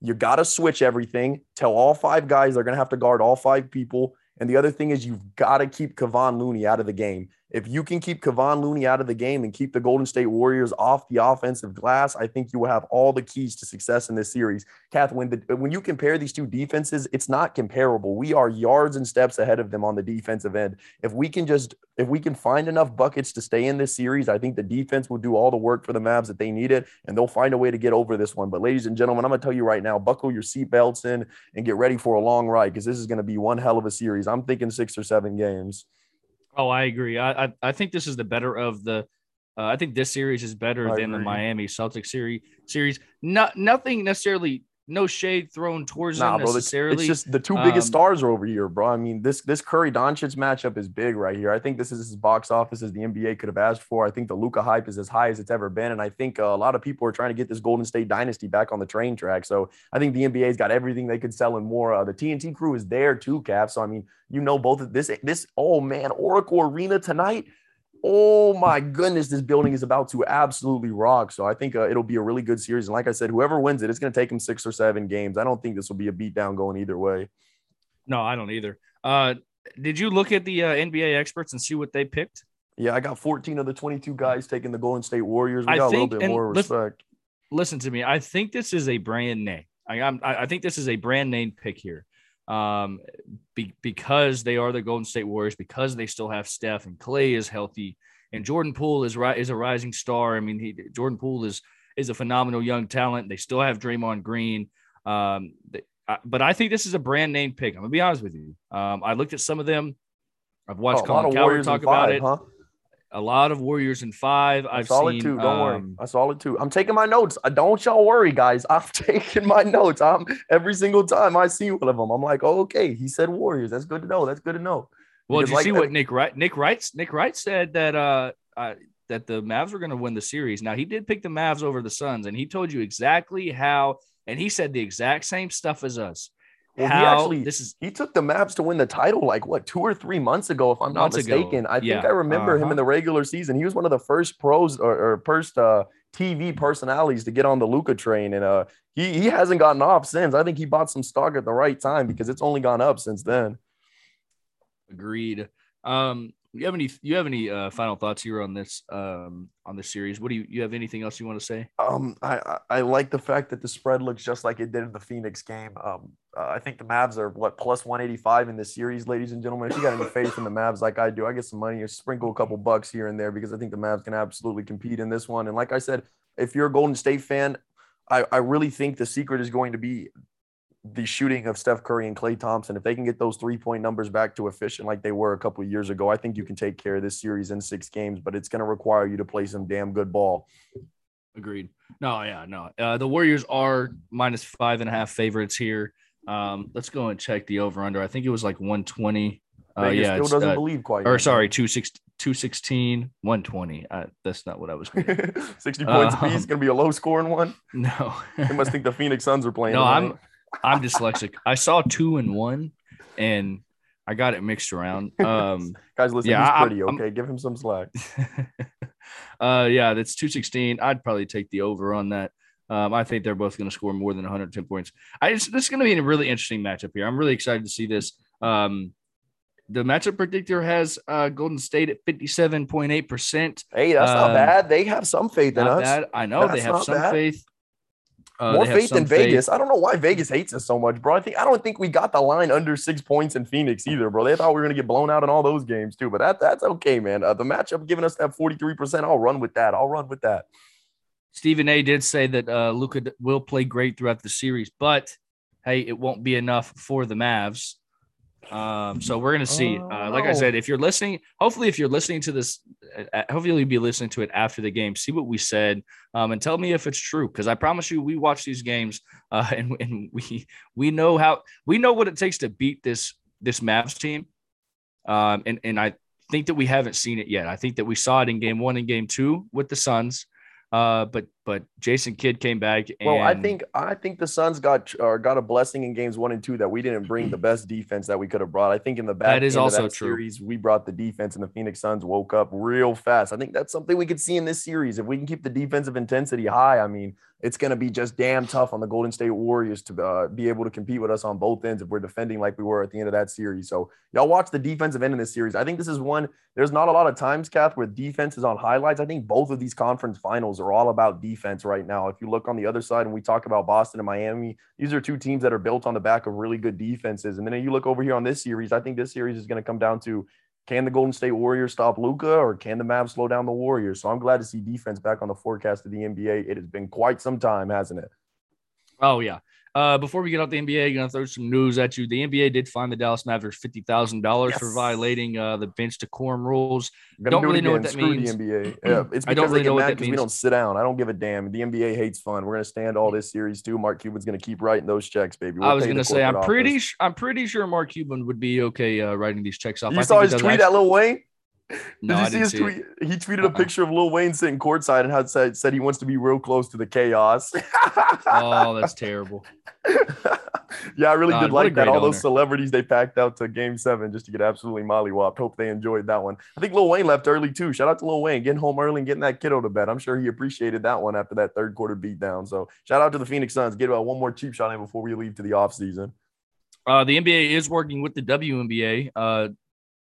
Speaker 2: You got to switch everything. Tell all five guys they're going to have to guard all five people. And the other thing is you've got to keep Kevon Looney out of the game. If you can keep Kevon Looney out of the game and keep the Golden State Warriors off the offensive glass, I think you will have all the keys to success in this series. Kath, when, the, when you compare these two defenses, it's not comparable. We are yards and steps ahead of them on the defensive end. If we can just if we can find enough buckets to stay in this series, I think the defense will do all the work for the Mavs that they needed, and they'll find a way to get over this one. But ladies and gentlemen, I'm gonna tell you right now, buckle your seatbelts in and get ready for a long ride because this is gonna be one hell of a series. I'm thinking six or seven games.
Speaker 1: Oh, I agree. I I, I think this is the better of the. Uh, I think this series is better I than agree. the Miami Celtics series. Series, not nothing necessarily no shade thrown towards nah, them necessarily.
Speaker 2: Bro, it's, just the two biggest um, stars are over here, bro. I mean, this this Curry Doncic matchup is big right here. I think this is as box office as the NBA could have asked for. I think the Luka hype is as high as it's ever been, and I think uh, a lot of people are trying to get this Golden State dynasty back on the train track. So I think the NBA's got everything they could sell and more. Uh, the TNT crew is there too, Cap. So I mean, you know, both of this this oh man, Oracle Arena tonight oh my goodness, this building is about to absolutely rock. So I think uh, it'll be a really good series. And like I said, whoever wins it, it's going to take them six or seven games. I don't think this will be a beatdown going either way.
Speaker 1: No, I don't either. Uh, did you look at the uh, NBA experts and see what they picked?
Speaker 2: Yeah, I got 14 of the 22 guys taking the Golden State Warriors. We I got think, a little bit more respect.
Speaker 1: Listen to me. I think this is a brand name. I, I'm, I think this is a brand name pick here um, be, because they are the Golden State Warriors, because they still have Steph and Klay is healthy, and Jordan Poole is right is a rising star. I mean, he, Jordan Poole is is a phenomenal young talent. They still have Draymond Green, um, they, I, but I think this is a brand name pick. I'm gonna be honest with you. Um, I looked at some of them. I've watched oh, Colin Cowherd talk about five, it. Huh? A lot of Warriors in five. I've
Speaker 2: saw
Speaker 1: seen,
Speaker 2: it too. Don't um, worry. I saw it too. I'm taking my notes. Don't y'all worry, guys. [LAUGHS] I'm taking my notes. I'm every single time I see one of them. I'm like, oh, okay. He said Warriors. That's good to know. That's good to know.
Speaker 1: Well, did you like, see what Nick Wright? Nick Wright. Nick Wright said that uh, uh that the Mavs were going to win the series. Now he did pick the Mavs over the Suns, and he told you exactly how. And he said the exact same stuff as us.
Speaker 2: Well, How, he actually this is he took the Mavs to win the title like what two or three months ago, if I'm not mistaken. Ago. I yeah. think I remember uh-huh. him in the regular season. He was one of the first pros or, or first uh, TV personalities to get on the Luka train, and uh, he he hasn't gotten off since. I think he bought some stock at the right time because it's only gone up since then.
Speaker 1: Agreed. Um, you have any you have any uh, final thoughts here on this um, on this series? What do you you have anything else you want to say?
Speaker 2: Um, I, I like the fact that the spread looks just like it did in the Phoenix game. Um, uh, I think the Mavs are what plus 185 in this series, ladies and gentlemen. If you got any faith in the Mavs like I do, I get some money or sprinkle a couple bucks here and there because I think the Mavs can absolutely compete in this one. And like I said, if you're a Golden State fan, I, I really think the secret is going to be the shooting of Steph Curry and Klay Thompson, if they can get those three point numbers back to efficient like they were a couple of years ago, I think you can take care of this series in six games, but it's going to require you to play some damn good ball.
Speaker 1: Agreed. No, yeah, no. Uh, the Warriors are minus five and a half favorites here. Um, let's go and check the over under. I think it was like 120. Uh, yeah,
Speaker 2: still doesn't uh, believe quite.
Speaker 1: Or yet. sorry, 216, 120. Uh, that's not what I was. [LAUGHS]
Speaker 2: 60 points um, apiece. Going to be a low scoring one. [LAUGHS]
Speaker 1: No.
Speaker 2: you must think the Phoenix Suns are playing.
Speaker 1: No, I'm. I'm dyslexic. I saw two and one, and I got it mixed around. [LAUGHS] Um,
Speaker 2: Guys, listen, yeah, he's pretty. I'm, okay, give him some slack. [LAUGHS]
Speaker 1: uh, yeah, that's two sixteen. I'd probably take the over on that. Um, I think they're both going to score more than 110 points. I just, this is going to be a really interesting matchup here. I'm really excited to see this. Um, the matchup predictor has uh, Golden State at 57.8%.
Speaker 2: Hey, that's um, not bad. They have some faith in us. Bad.
Speaker 1: I know that's they have some bad. faith.
Speaker 2: Uh, More faith than Vegas. I don't know why Vegas hates us so much, bro. I think I don't think we got the line under six points in Phoenix either, bro. They thought we were gonna get blown out in all those games too, but that that's okay, man. Uh, the matchup giving us that forty three percent. I'll run with that. I'll run with that.
Speaker 1: Stephen A. did say that uh, Luka will play great throughout the series, but hey, it won't be enough for the Mavs. Um, so we're gonna see. Uh, like I oh. said, if you're listening, hopefully, if you're listening to this, uh, uh, hopefully you'll be listening to it after the game. See what we said, um, and tell me if it's true. Because I promise you, we watch these games, uh, [LAUGHS] and, and we we know how we know what it takes to beat this this Mavs team. Um, and and I think that we haven't seen it yet. I think that we saw it in game one and game two with the Suns. Uh, but but Jason Kidd came back. And...
Speaker 2: Well, I think I think the Suns got or got a blessing in games one and two that we didn't bring the [CLEARS THROAT] best defense that we could have brought. I think in the back that is also that true. series we brought the defense, and the Phoenix Suns woke up real fast. I think that's something we could see in this series if we can keep the defensive intensity high. I mean, it's going to be just damn tough on the Golden State Warriors to uh, be able to compete with us on both ends if we're defending like we were at the end of that series. So y'all watch the defensive end of this series. I think this is one. There's not a lot of times, Kath, where defense is on highlights. I think both of these conference finals are all about defense right now. If you look on the other side and we talk about Boston and Miami, these are two teams that are built on the back of really good defenses. And then you look over here on this series. I think this series is going to come down to can the Golden State Warriors stop Luka or can the Mavs slow down the Warriors? So I'm glad to see defense back on the forecast of the NBA. It has been quite some time, hasn't it?
Speaker 1: Oh, yeah. Uh, before we get off the NBA, I'm gonna throw some news at you. The NBA did find the Dallas Mavericks fifty thousand yes. dollars for violating uh, the bench decorum rules. Don't do really know what that Screw means.
Speaker 2: The [CLEARS THROAT] NBA. Yeah, it's because really they get mad because we don't sit down. I don't give a damn. The NBA hates fun. We're gonna stand all this series too. Mark Cuban's gonna keep writing those checks, baby.
Speaker 1: We'll I was gonna say I'm pretty. I'm pretty sure Mark Cuban would be okay uh, writing these checks off.
Speaker 2: You I saw his tweet actually- at Lil Wayne. No, Did you see his tweet? It. He tweeted uh-uh. a picture of Lil Wayne sitting courtside and had said, said he wants to be real close to the chaos.
Speaker 1: oh, that's [LAUGHS] terrible.
Speaker 2: yeah, I really God, did like that. All owner. those celebrities they packed out to Game Seven just to get absolutely mollywopped. Hope they enjoyed that one. I think Lil Wayne left early too. Shout out to Lil Wayne getting home early and getting that kiddo to bed. I'm sure he appreciated that one after that third quarter beatdown. So shout out to the Phoenix Suns. Get about one more cheap shot in before we leave to the off season.
Speaker 1: Uh, the NBA is working with the WNBA. Uh,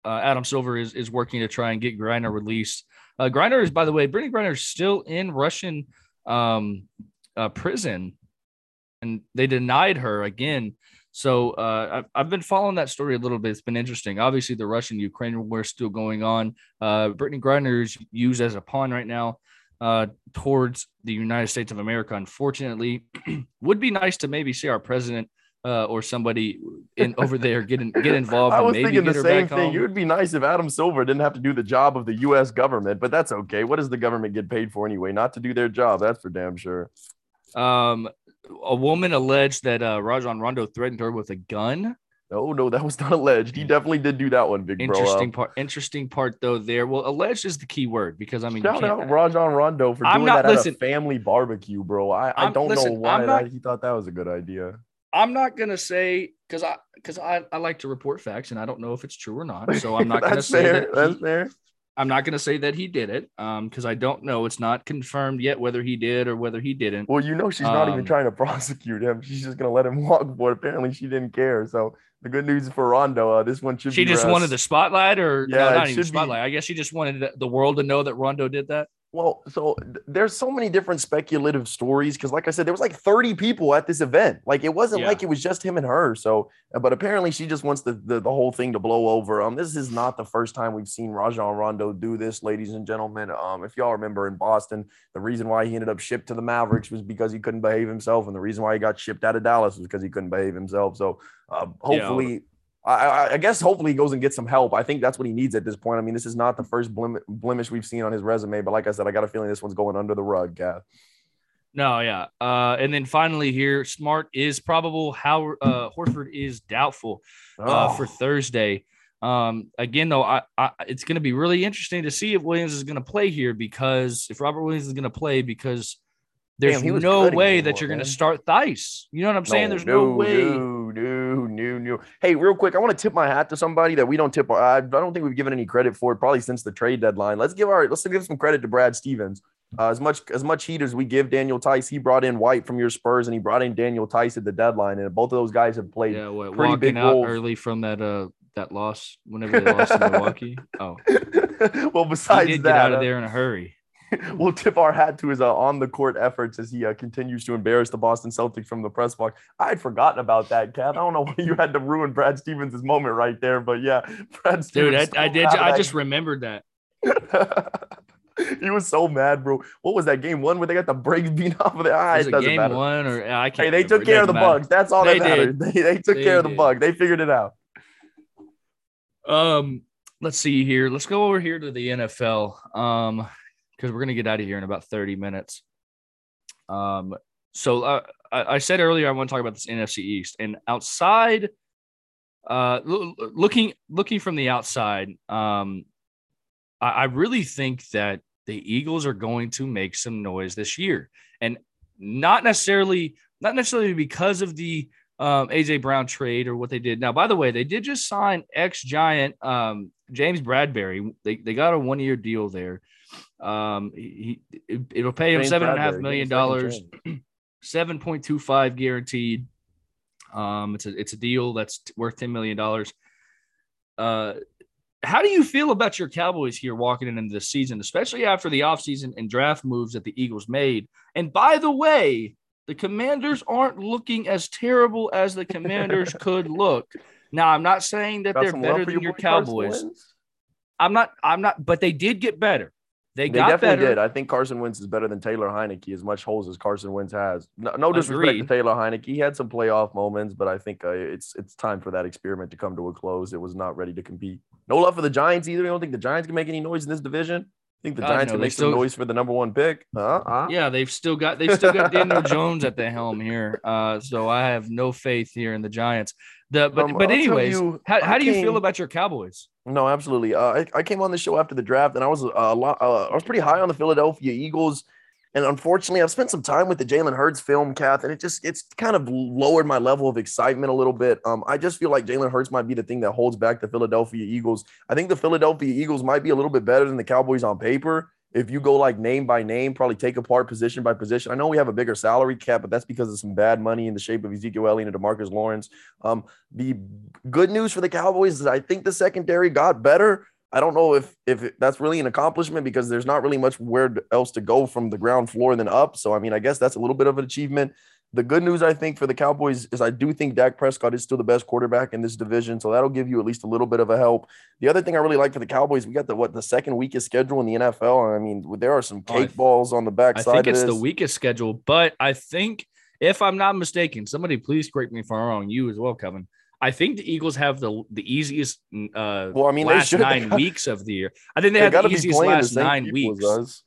Speaker 1: uh, Adam Silver is is working to try and get Griner released. Uh, Griner is, by the way, Brittney Griner is still in Russian um, uh, prison, and they denied her again. So uh, I've, I've been following that story a little bit. It's been interesting. Obviously, the Russian Ukraine war is still going on. Uh, Brittney Griner is used as a pawn right now uh, towards the United States of America. Unfortunately, [CLEARS THROAT] would be nice to maybe see our president uh, or somebody in [LAUGHS] over there get in, get involved.
Speaker 2: I was thinking the same thing. It would be nice if Adam Silver didn't have to do the job of the U.S. government, but that's okay. What does the government get paid for anyway? Not to do their job. That's for damn sure.
Speaker 1: Um, a woman alleged that uh, Rajon Rondo threatened her with a gun.
Speaker 2: No, no, that was not alleged. He definitely did do that one, big
Speaker 1: interesting
Speaker 2: bro.
Speaker 1: part. Interesting part though. There, well, alleged is the key word because I mean,
Speaker 2: shout out Rajon Rondo for doing not, that listen, at a family barbecue, bro. I, I don't listen, know why not, he thought that was a good idea.
Speaker 1: I'm not gonna say because I because I, I like to report facts and I don't know if it's true or not. So I'm not [LAUGHS] gonna say
Speaker 2: fair.
Speaker 1: that
Speaker 2: That's fair.
Speaker 1: I'm not going to say that he did it Um, because um, I don't know. It's not confirmed yet whether he did or whether he didn't.
Speaker 2: Well, you know, she's not even um, trying to [LAUGHS] prosecute him. She's just going to let him walk. But apparently, she didn't care. So the good news for Rondo, uh, this one should.
Speaker 1: She just rest. wanted the spotlight, or yeah, no, not even spotlight. Be... I guess she just wanted the world to know that Rondo did that.
Speaker 2: Well, so there's so many different speculative stories because, like I said, there was like 30 people at this event. Like it wasn't yeah. like it was just him and her. So, uh, but apparently she just wants the, the, the whole thing to blow over. Um, this is not the first time we've seen Rajon Rondo do this, ladies and gentlemen. Um, if y'all remember in Boston, the reason why he ended up shipped to the Mavericks was because he couldn't behave himself, and the reason why he got shipped out of Dallas was because he couldn't behave himself. So, uh, hopefully. Yeah I, I, guess hopefully he goes and gets some help. I think that's what he needs at this point. I mean, this is not the first blemish we've seen on his resume, but like I said, I got a feeling this one's going under the rug, Gav.
Speaker 1: No, yeah. Uh, and then finally here, Smart is probable. How uh, Horford is doubtful uh, oh. for Thursday. Um, again, though, I, I it's going to be really interesting to see if Williams is going to play here because if Robert Williams is going to play because there's Damn, no way that you're going to start Theis. You know what I'm saying? There's no, no way.
Speaker 2: No, no, no, no. Hey, real quick, I want to tip my hat to somebody that we don't tip. I, I don't think we've given any credit for it probably since the trade deadline. Let's give our let's give some credit to Brad Stevens. Uh, as much as much heat as we give Daniel Theis, he brought in White from your Spurs, and he brought in Daniel Theis at the deadline, and both of those guys have played yeah, what, pretty big out roles.
Speaker 1: early from that uh that loss whenever they lost to [LAUGHS] Milwaukee. Oh, [LAUGHS]
Speaker 2: well, besides he did
Speaker 1: that,
Speaker 2: get
Speaker 1: out of uh, there in a hurry. [LAUGHS]
Speaker 2: we'll tip our hat to his uh, on the court efforts as he uh, continues to embarrass the Boston Celtics from the press box. I had forgotten about that, Cat. I don't know [LAUGHS] why you had to ruin Brad Stevens' moment right there, but yeah, [LAUGHS]
Speaker 1: Brad Stevens. Dude, I, I did. I just remembered that.
Speaker 2: he was so mad, bro. What was that game one where they got the brakes beat off of the eye?
Speaker 1: it game matter. one or I can't.
Speaker 2: Hey, they remember. took care of the matter. bugs. That's all they that mattered. They, they, took they care did. of the bug. They figured it out.
Speaker 1: Um, let's see here. Let's go over here to the NFL. Um, because we're going to get out of here in about 30 minutes. Um, so uh, I, I, said earlier I want to talk about this NFC East and outside. Uh, looking looking from the outside, um, I, I really think that the Eagles are going to make some noise this year, and not necessarily not necessarily because of the um, AJ Brown trade or what they did. Now, by the way, they did just sign ex Giant um, James Bradberry. They they got a one year deal there. Um, he, it, will pay him seven and a half million dollars, [CLEARS THROAT] seven point two five guaranteed. Um, it's a it's a deal that's worth ten million dollars. Uh, how do you feel about your Cowboys here walking into the season, especially after the offseason and draft moves that the Eagles made? And by the way, the Commanders aren't looking as terrible as the Commanders [LAUGHS] could look. Now, I'm not saying that Got they're better than your, your Cowboys. I'm not. I'm not. But they did get better. They, they definitely better. did.
Speaker 2: I think Carson Wentz is better than Taylor Heinicke, as much holes as Carson Wentz has. No, no disrespect Agreed. to Taylor Heinicke, he had some playoff moments, but I think uh, it's it's time for that experiment to come to a close. It was not ready to compete. No love for the Giants either. I don't think the Giants can make any noise in this division? I think the Giants no, can make still, some noise for the number one pick. Uh-huh.
Speaker 1: Yeah, they've still got they've still got Daniel [LAUGHS] Jones at the helm here. Uh, so I have no faith here in the Giants. The but um, but anyways, you, how, how do you feel about your Cowboys?
Speaker 2: No, absolutely. Uh, I, I came on the show after the draft, and I was uh, a lot. Uh, I was pretty high on the Philadelphia Eagles, and unfortunately, I've spent some time with the Jalen Hurts film, Kath, and it just it's kind of lowered my level of excitement a little bit. Um, I just feel like Jalen Hurts might be the thing that holds back the Philadelphia Eagles. I think the Philadelphia Eagles might be a little bit better than the Cowboys on paper if you go like name by name, probably take apart position by position. I know we have a bigger salary cap, but that's because of some bad money in the shape of Ezekiel Elliott and Demarcus Lawrence. Um, the good news for the Cowboys is I think the secondary got better. I don't know if if that's really an accomplishment because there's not really much where else to go from the ground floor than up. So I mean, I guess that's a little bit of an achievement. The good news, I think, for the Cowboys is I do think Dak Prescott is still the best quarterback in this division, so that'll give you at least a little bit of a help. The other thing I really like for the Cowboys, we got the what the second weakest schedule in the NFL. I mean, there are some cake balls on the backside.
Speaker 1: I think it's the weakest schedule, but I think if I'm not mistaken, somebody please correct me if I'm wrong. You as well, Kevin. I think the Eagles have the the easiest uh well, I mean, last nine weeks of the year. I think they, they have the easiest last nine weeks.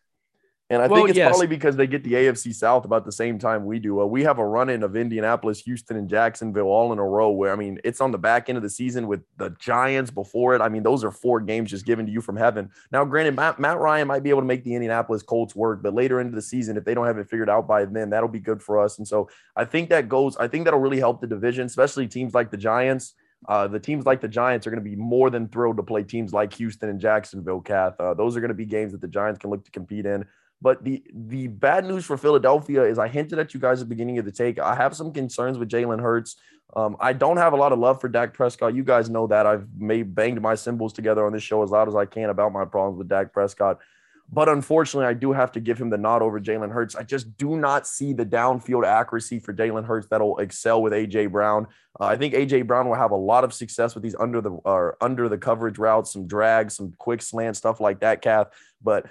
Speaker 2: And I well, think it's yes. probably because they get the AFC South about the same time we do. Uh, we have a run in of Indianapolis, Houston, and Jacksonville all in a row where, I mean, it's on the back end of the season with the Giants before it. I mean, those are four games just given to you from heaven. Now, granted, Matt, Matt Ryan might be able to make the Indianapolis Colts work, but later into the season, if they don't have it figured out by then, that'll be good for us. And so I think that goes, I think that'll really help the division, especially teams like the Giants Uh, the teams like the Giants are going to be more than thrilled to play teams like Houston and Jacksonville, Kath. Uh, those are going to be games that the Giants can look to compete in. But the the bad news for Philadelphia is I hinted at you guys at the beginning of the take. I have some concerns with Jalen Hurts. Um, I don't have a lot of love for Dak Prescott. You guys know that. I've made banged my cymbals together on this show as loud as I can about my problems with Dak Prescott. But unfortunately, I do have to give him the nod over Jalen Hurts. I just do not see the downfield accuracy for Jalen Hurts that'll excel with AJ Brown. Uh, I think AJ Brown will have a lot of success with these under the or under the coverage routes, some drag, some quick slant stuff like that, Kath. But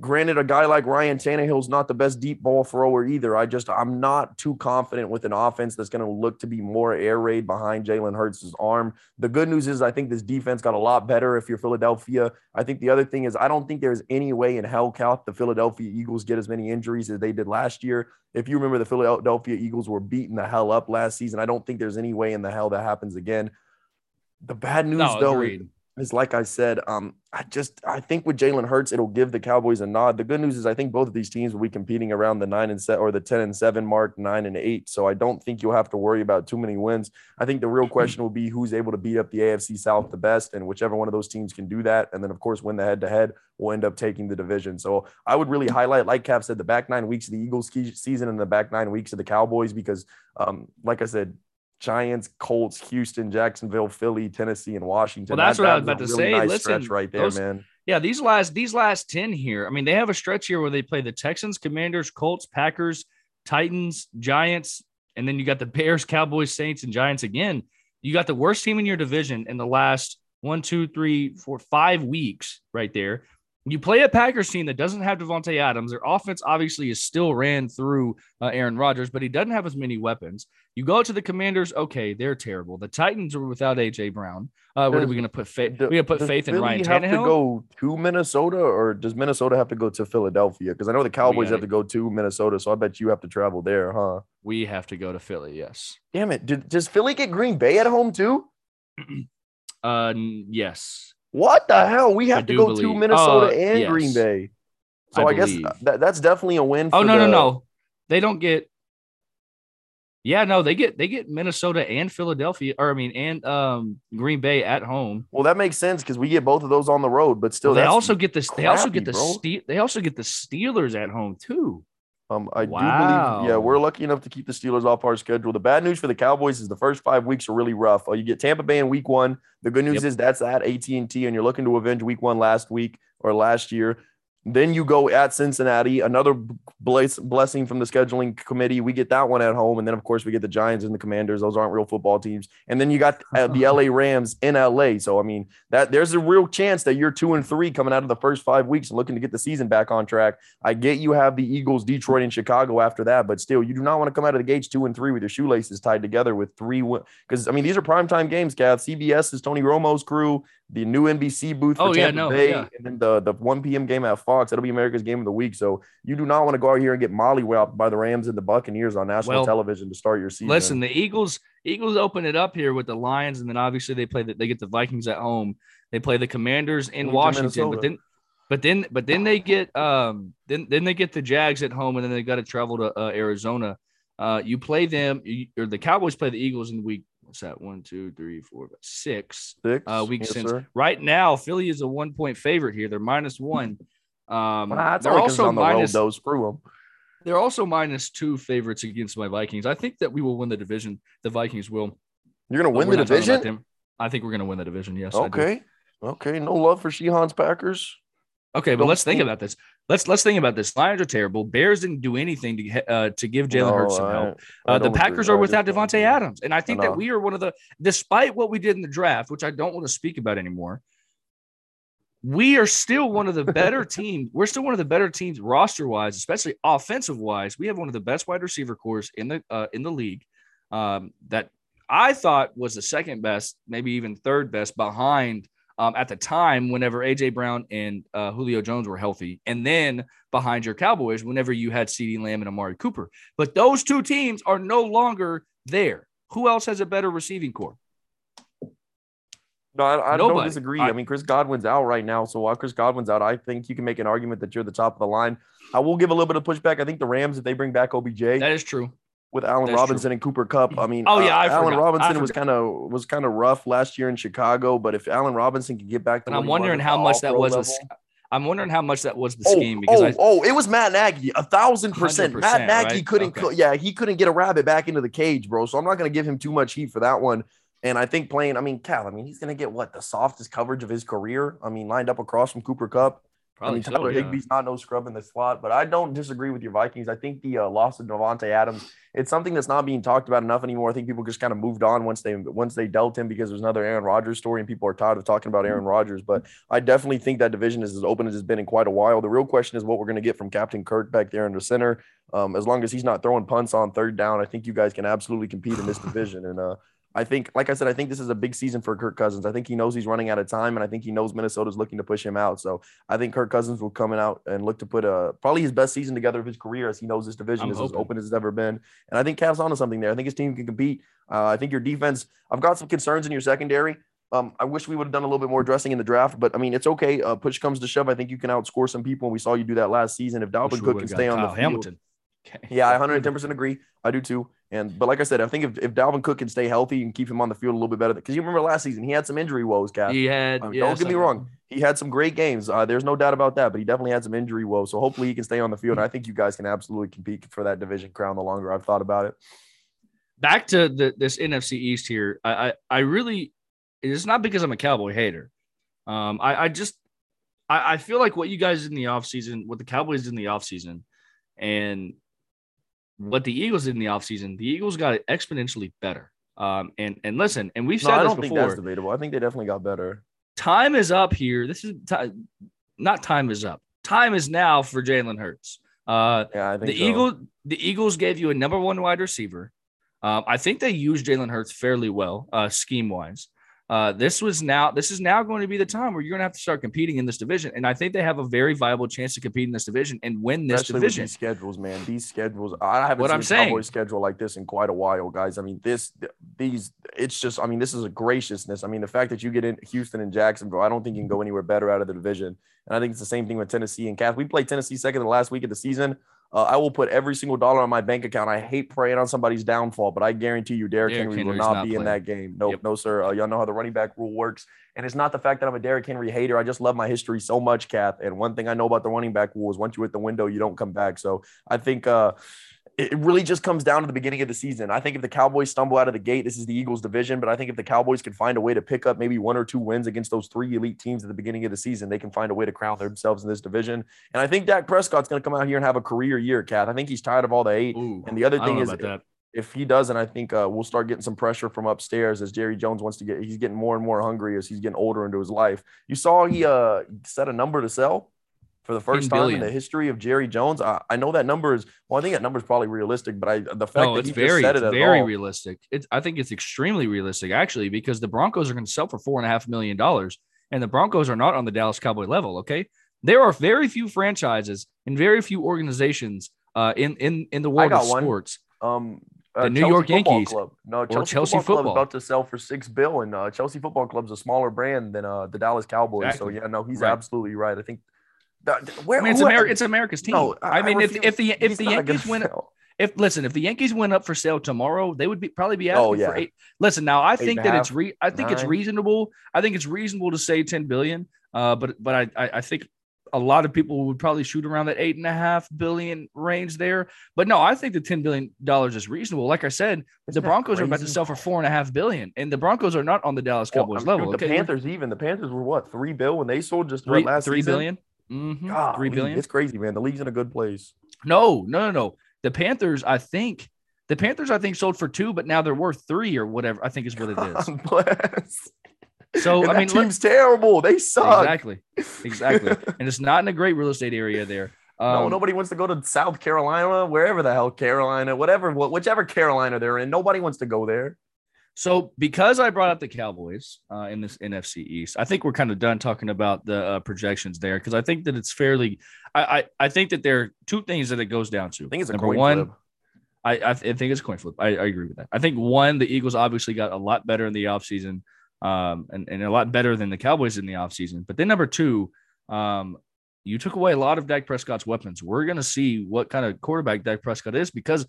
Speaker 2: Granted, a guy like Ryan Tannehill's not the best deep ball thrower either. I just I'm not too confident with an offense that's going to look to be more air raid behind Jalen Hurts' arm. The good news is I think this defense got a lot better if you're Philadelphia. I think the other thing is I don't think there's any way in hell count the Philadelphia Eagles get as many injuries as they did last year. If you remember, the Philadelphia Eagles were beating the hell up last season. I don't think there's any way in the hell that happens again. The bad news, no, though, agreed is like I said, um, I just I think with Jalen Hurts, it'll give the Cowboys a nod. The good news is I think both of these teams will be competing around the nine and set or the 10 and seven mark, nine and eight. So I don't think you'll have to worry about too many wins. I think the real question will be who's able to beat up the AFC South the best, and whichever one of those teams can do that, and then of course win the head to head will end up taking the division. So I would really highlight, like Cap said, the back nine weeks of the Eagles season and the back nine weeks of the Cowboys because, um, like I said, Giants, Colts, Houston, Jacksonville, Philly, Tennessee, and Washington.
Speaker 1: Well, that's that, what I was about to really say.
Speaker 2: Nice
Speaker 1: Listen,
Speaker 2: stretch right there, those, man.
Speaker 1: Yeah, these last these last ten here. I mean, they have a stretch here where they play the Texans, Commanders, Colts, Packers, Titans, Giants, and then you got the [LAUGHS] Bears, Cowboys, Saints, and Giants again. You got the worst team in your division in the last one, two, three, four, five weeks right there. You play a Packers team that doesn't have Davante Adams. Their offense obviously is still ran through uh, Aaron Rodgers, but he doesn't have as many weapons. You go to the Commanders. Okay, they're terrible. The Titans are without AJ Brown. Uh, what are we going to put faith? We going to put faith in Ryan Tannehill.
Speaker 2: Have to go to Minnesota, or does Minnesota have to go to Philadelphia? Because I know the Cowboys have to go to Minnesota, so I bet you have to travel there, huh?
Speaker 1: We have to go to Philly. Yes.
Speaker 2: Damn it! Did, does Philly get Green Bay at home too? [CLEARS THROAT]
Speaker 1: uh, yes.
Speaker 2: What the hell? We have to go believe. to Minnesota uh, and yes. Green Bay. So I, I guess that, that's definitely a win.
Speaker 1: oh no, the... no, no, they don't get. Yeah, no, they get they get Minnesota and Philadelphia, or I mean, and um Green Bay at home.
Speaker 2: Well, that makes sense because we get both of those on the road, but still,
Speaker 1: well, they also get this. Crappy, they also get the Ste- they also get the Steelers at home too.
Speaker 2: Um, I wow. do believe, yeah, we're lucky enough to keep the Steelers off our schedule. The bad news for the Cowboys is the first five weeks are really rough. Uh, you get Tampa Bay in week one. The good news yep. is that's at AT and T, and you're looking to avenge week one last week or last year. Then you go at Cincinnati, another blessing from the scheduling committee. We get that one at home. And then, of course, we get the Giants and the Commanders. Those aren't real football teams. And then you got uh, the [LAUGHS] LA Rams in LA. So, I mean, that there's a real chance that you're two and three coming out of the first five weeks and looking to get the season back on track. I get you have the Eagles, Detroit, and Chicago after that, but still, you do not want to come out of the gates two and three with your shoelaces tied together with three. Because, I mean, these are primetime games, Kath. CBS is Tony Romo's crew the new NBC booth for oh, Tampa yeah, no, Bay, yeah. and then the, the 1 p.m. game at Fox. That'll be America's game of the week. So you do not want to go out here and get mollywopped by the Rams and the Buccaneers on national well, television to start your season.
Speaker 1: Listen, the Eagles Eagles open it up here with the Lions, and then obviously they play that they get the Vikings at home. They play the Commanders in Washington, but then but then but then they get um then then they get the Jags at home, and then they got to travel to uh, Arizona. Uh, you play them, you, or the Cowboys play the Eagles in the week what's that? One, two, three, four, six.
Speaker 2: Six
Speaker 1: uh, weeks
Speaker 2: yes,
Speaker 1: since.
Speaker 2: Sir.
Speaker 1: Right now, Philly is a one point favorite here. They're minus one. Um,
Speaker 2: well, they're also on the minus. Road, though. Screw them.
Speaker 1: They're also minus two favorites against my Vikings. I think that we will win the division. The Vikings will.
Speaker 2: You're going to win the division.
Speaker 1: I think we're going to win the division. Yes.
Speaker 2: Okay. Okay. No love for Sheehan's Packers.
Speaker 1: Okay, but let's think about this. Let's let's think about this. Lions are terrible. Bears didn't do anything to uh, to give Jalen no, Hurts some help. Uh, the Packers are without Davante Adams, and I think that we are one of the, despite what we did in the draft, which I don't want to speak about anymore. We are still one of the better [LAUGHS] teams. We're still one of the better teams roster wise, especially offensive wise. We have one of the best wide receiver cores in the uh, in the league. Um, that I thought was the second best, maybe even third best behind um, at the time whenever AJ Brown and uh, Julio Jones were healthy, and then behind your Cowboys whenever you had CeeDee Lamb and Amari Cooper. But those two teams are no longer there. Who else has a better receiving core?
Speaker 2: No, I, I don't disagree. I, I, mean, Chris Godwin's out right now. So while Chris Godwin's out, I think you can make an argument that you're the top of the line. I will give a little bit of pushback. I think the Rams, if they bring back OBJ,
Speaker 1: that is true.
Speaker 2: With Allen
Speaker 1: That's
Speaker 2: Robinson and Cooper Kupp. I mean,
Speaker 1: Oh, yeah,
Speaker 2: uh,
Speaker 1: I
Speaker 2: Allen
Speaker 1: forgot. I
Speaker 2: Robinson was kind of was kind of rough last year in Chicago, but if Allen Robinson can get back to,
Speaker 1: And I'm wondering how much that was. A,
Speaker 2: level-
Speaker 1: s- I'm wondering how much that was the
Speaker 2: Oh,
Speaker 1: scheme because
Speaker 2: oh,
Speaker 1: I,
Speaker 2: oh, it was Matt Nagy, a thousand percent. Matt Nagy
Speaker 1: right?
Speaker 2: couldn't,
Speaker 1: Okay.
Speaker 2: yeah, he couldn't get a rabbit back into the cage, bro. So I'm not going to give him too much heat for that one. And I think playing, I mean, Cal, I mean, he's going to get what the softest coverage of his career. I mean, lined up across from Cooper Kupp. I
Speaker 1: probably
Speaker 2: mean,
Speaker 1: so,
Speaker 2: Tyler
Speaker 1: yeah.
Speaker 2: Higbee's not no scrub in the slot, but I don't disagree with your Vikings. I think the uh, loss of Davante Adams, it's something that's not being talked about enough anymore. I think people just kind of moved on once they once they dealt him because there's another Aaron Rodgers story and people are tired of talking about Aaron Rodgers. But I definitely think that division is as open as it's been in quite a while. The real question is what we're going to get from Captain Kirk back there in the center. Um, as long as he's not throwing punts on third down, I think you guys can absolutely compete in this division. And uh, I think, like I said, I think this is a big season for Kirk Cousins. I think he knows he's running out of time, and I think he knows Minnesota's looking to push him out. So I think Kirk Cousins will come out and look to put a probably his best season together of his career, as he knows this division
Speaker 1: I'm
Speaker 2: is
Speaker 1: hoping.
Speaker 2: as open as it's ever been. And I think Cavs onto something there. I think his team can compete. Uh, I think your defense. I've got some concerns in your secondary. Um, I wish we would have done a little bit more dressing in the draft, but I mean, it's okay. Uh, push comes to shove. I think you can outscore some people, and we saw you do that last season. If Dalvin Cook can stay on the field,
Speaker 1: Hamilton. Okay.
Speaker 2: yeah, I [LAUGHS] 110% agree. I do too. And but like I said, I think if, if Dalvin Cook can stay healthy and keep him on the field a little bit better, because you remember last season he had some injury woes, Cap.
Speaker 1: He had. Yeah,
Speaker 2: don't get me wrong. He had some great games. Uh, there's no doubt about that, but he definitely had some injury woes. So hopefully he can stay on the field. And I think you guys can absolutely compete for that division crown the longer I've thought about it.
Speaker 1: back to the this NFC East here. I I, I really it's not because I'm a Cowboy hater. Um, I, I just I, I feel like what you guys did in the offseason, what the Cowboys did in the offseason, and what the Eagles did in the offseason, the Eagles got exponentially better. Um, and and listen, and we've
Speaker 2: No,
Speaker 1: said
Speaker 2: I
Speaker 1: this
Speaker 2: don't think that's debatable. I think they definitely got better.
Speaker 1: Time is up here. This is ti- not time is up. Time is now for Jalen Hurts. Uh,
Speaker 2: Yeah, I think
Speaker 1: the
Speaker 2: so.
Speaker 1: Eagle, the Eagles gave you a number one wide receiver. Um, I think they used Jalen Hurts fairly well, uh, scheme wise. Uh, this was now this is now going to be the time where you're going to have to start competing in this division, and I think they have a very viable chance to compete in this division and win this
Speaker 2: Especially
Speaker 1: division.
Speaker 2: these schedules, man. These schedules, I haven't
Speaker 1: What
Speaker 2: seen
Speaker 1: I'm
Speaker 2: a
Speaker 1: saying.
Speaker 2: Cowboys schedule like this in quite a while, guys. I mean, this, these, it's just, I mean, this is a graciousness. I mean, the fact that you get in Houston and Jacksonville, I don't think you can go anywhere better out of the division. And I think it's the same thing with Tennessee and Cath. We played Tennessee second the last week of the season. Uh, I will put every single dollar on my bank account. I hate praying on somebody's downfall, but I guarantee you, Derrick
Speaker 1: Derrick
Speaker 2: Henry will not,
Speaker 1: not
Speaker 2: be in that game. Nope,
Speaker 1: Yep.
Speaker 2: no, sir. Uh, y'all know how the running back rule works. And it's not the fact that I'm a Derrick Henry hater. I just love my history so much, Kath. And one thing I know about the running back rule is once you hit the window, you don't come back. So I think uh, it really just comes down to the beginning of the season. I think if the Cowboys stumble out of the gate, this is the Eagles' division. But I think if the Cowboys can find a way to pick up maybe one or two wins against those three elite teams at the beginning of the season, they can find a way to crown themselves in this division. And I think Dak Prescott's going to come out here and have a career year, Kath. I think he's tired of all the hate.
Speaker 1: Ooh,
Speaker 2: And the other thing is, if he doesn't, I think uh, we'll start getting some pressure from upstairs as Jerry Jones wants to get. He's getting more and more hungry as he's getting older into his life. You saw he uh, set a number to sell for the first
Speaker 1: 10
Speaker 2: time in the history of Jerry Jones. I, I know that number is well. I think that number is probably realistic, but I the fact
Speaker 1: No,
Speaker 2: that
Speaker 1: it's
Speaker 2: he
Speaker 1: very,
Speaker 2: said
Speaker 1: it's
Speaker 2: it at
Speaker 1: very
Speaker 2: all,
Speaker 1: realistic. It's, I think it's extremely realistic actually because the Broncos are going to sell for four and a half million dollars, and the Broncos are not on the Dallas Cowboy level. Okay, there are very few franchises and very few organizations uh, in in in the world of sports.
Speaker 2: um, uh,
Speaker 1: The New
Speaker 2: Chelsea
Speaker 1: York
Speaker 2: Football
Speaker 1: Yankees
Speaker 2: Club. No, Chelsea,
Speaker 1: Chelsea
Speaker 2: Football, Club
Speaker 1: Football.
Speaker 2: about to sell for six bill, and uh, Chelsea Football Club's a smaller brand than uh, the Dallas Cowboys.
Speaker 1: Exactly.
Speaker 2: So yeah, no, he's
Speaker 1: Right.
Speaker 2: absolutely right. I think. Where,
Speaker 1: I mean, it's. It's America's team.
Speaker 2: No,
Speaker 1: I, mean, if, if the if
Speaker 2: he's
Speaker 1: the Yankees win,
Speaker 2: sell.
Speaker 1: if listen, if the Yankees went up for sale tomorrow, they would be probably be
Speaker 2: Oh,
Speaker 1: asking for
Speaker 2: yeah.
Speaker 1: eight. Listen, now I
Speaker 2: Eight
Speaker 1: think that it's re I think it's reasonable. I think it's reasonable to say 10 billion. Uh, but but I, I I think a lot of people would probably shoot around that eight and a half billion range there. But no, I think the 10 billion dollars is reasonable. Like I said, the
Speaker 2: Isn't that
Speaker 1: Broncos are about to sell for four and a half billion, and the Broncos are not on the Dallas Cowboys
Speaker 2: sure
Speaker 1: level.
Speaker 2: The
Speaker 1: okay?
Speaker 2: Panthers even the Panthers were what three bill when they sold just
Speaker 1: three
Speaker 2: last
Speaker 1: three
Speaker 2: season?
Speaker 1: billion. Mhm, three
Speaker 2: Golly,
Speaker 1: billion.
Speaker 2: It's crazy, man. The league's in a good place.
Speaker 1: No, no, no, no. The Panthers, I think, the Panthers, I think, sold for two, but now they're worth three or whatever. I think is what it is.
Speaker 2: God [LAUGHS] bless.
Speaker 1: So
Speaker 2: And
Speaker 1: I mean, look-
Speaker 2: team's terrible. They suck.
Speaker 1: exactly, exactly, and it's not in a great real estate area there. [LAUGHS]
Speaker 2: no,
Speaker 1: Um,
Speaker 2: nobody wants to go to South Carolina, wherever the hell Carolina, whatever, whichever Carolina they're in. Nobody wants to go there.
Speaker 1: So because I brought up the Cowboys uh, in this NFC East, I think we're kind of done talking about the uh, projections there because I think that it's fairly. I, I I think that there are two things that it goes down to.
Speaker 2: I think it's a
Speaker 1: Number
Speaker 2: coin
Speaker 1: one,
Speaker 2: flip.
Speaker 1: I, I th- think it's a coin flip. I, I agree with that. I think one, the Eagles obviously got a lot better in the offseason um, and, and a lot better than the Cowboys in the offseason. But then number two, um, you took away a lot of Dak Prescott's weapons. We're going to see what kind of quarterback Dak Prescott is because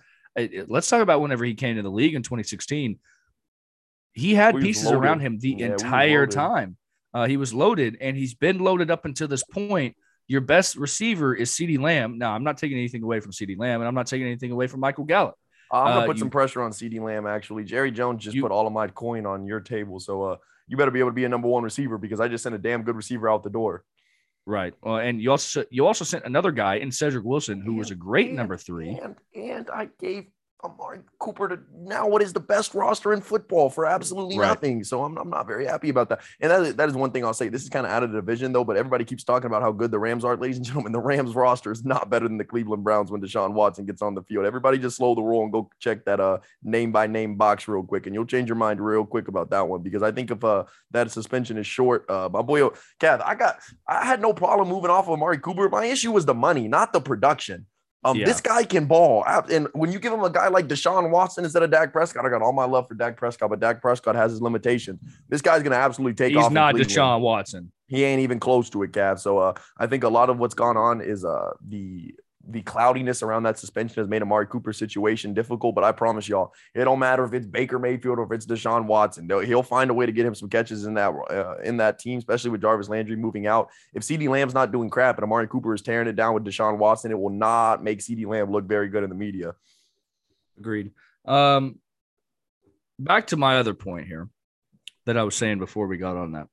Speaker 1: let's talk about whenever he came to the league in 2016. He had
Speaker 3: We
Speaker 1: pieces around him the
Speaker 3: Yeah,
Speaker 1: entire time. Uh, he was loaded, and he's been loaded up until this point. Your best receiver is CeeDee Lamb. Now, I'm not taking anything away from CeeDee Lamb, and I'm not taking anything away from Michael Gallup.
Speaker 2: I'm gonna
Speaker 1: Uh,
Speaker 2: put
Speaker 1: you-
Speaker 2: some pressure on CeeDee Lamb. Actually, Jerry Jones just
Speaker 1: You-
Speaker 2: put all of my coin on your table, so uh, you better be able to be a number one receiver because I just sent a damn good receiver out the door.
Speaker 1: Right. Well, and you also you also sent another guy in Cedric Wilson, who was a great
Speaker 2: And-
Speaker 1: number three.
Speaker 2: And and I gave Amari Cooper to now what is the best roster in football for absolutely
Speaker 1: Right.
Speaker 2: nothing. So I'm, I'm not very happy about that. And that is, that is one thing I'll say. This is kind of out of the division though, but everybody keeps talking about how good the Rams are. Ladies and gentlemen, the Rams roster is not better than the Cleveland Browns when Deshaun Watson gets on the field. Everybody just slow the roll and go check that uh name by name box real quick, and you'll change your mind real quick about that one because I think if uh that suspension is short, uh my boy Cav, I got I had no problem moving off of Amari Cooper. My issue was the money, not the production. Um,
Speaker 1: Yeah.
Speaker 2: this guy can ball, and when you give him a guy like Deshaun Watson instead of Dak Prescott, I got all my love for Dak Prescott, but Dak Prescott has his limitations. This guy's gonna absolutely take off.
Speaker 1: He's not. Deshaun Watson.
Speaker 2: He ain't even close to it, Cav. So uh, I think a lot of what's gone on is uh the the cloudiness around that suspension has made Amari Cooper's situation difficult. But I promise y'all, it don't matter if it's Baker Mayfield or if it's Deshaun Watson. He'll find a way to get him some catches in that uh, in that team, especially with Jarvis Landry moving out. If CeeDee Lamb's not doing crap and Amari Cooper is tearing it down with Deshaun Watson, it will not make CeeDee Lamb look very good in the media.
Speaker 1: Agreed. Um, back to my other point here that I was saying before we got on that.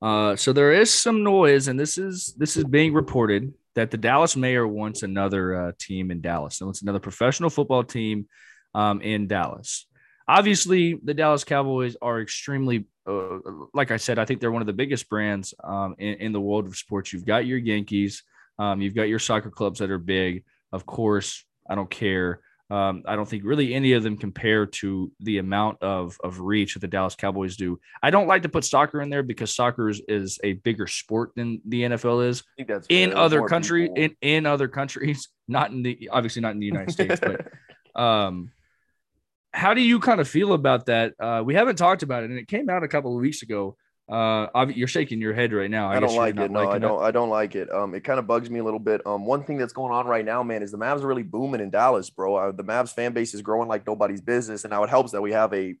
Speaker 1: Uh, so there is some noise, and this is this is being reported that the Dallas mayor wants another uh, team in Dallas. So it's another professional football team um, in Dallas. Obviously, the Dallas Cowboys are extremely, uh, like I said, I think they're one of the biggest brands um, in, in the world of sports. You've got your Yankees, um, you've got your soccer clubs that are big. Of course, I don't care. Um, I don't think really any of them compare to the amount of of reach that the Dallas Cowboys do. I don't like to put soccer in there because soccer is, is a bigger sport than the NFL is
Speaker 2: I think that's
Speaker 1: in
Speaker 2: fair.
Speaker 1: other
Speaker 2: people.
Speaker 1: in, in other countries, [LAUGHS] not in the obviously not in the United States, but [LAUGHS] um how do you kind of feel about that? Uh, we haven't talked about it, and it came out a couple of weeks ago. Uh, you're shaking your head right now.
Speaker 2: I,
Speaker 1: guess
Speaker 2: don't like it. No, I don't. I don't like it. Um, it kind of bugs me a little bit. Um, one thing that's going on right now, man, is the Mavs are really booming in Dallas, bro. Uh, the Mavs fan base is growing like nobody's business, and now it helps that we have a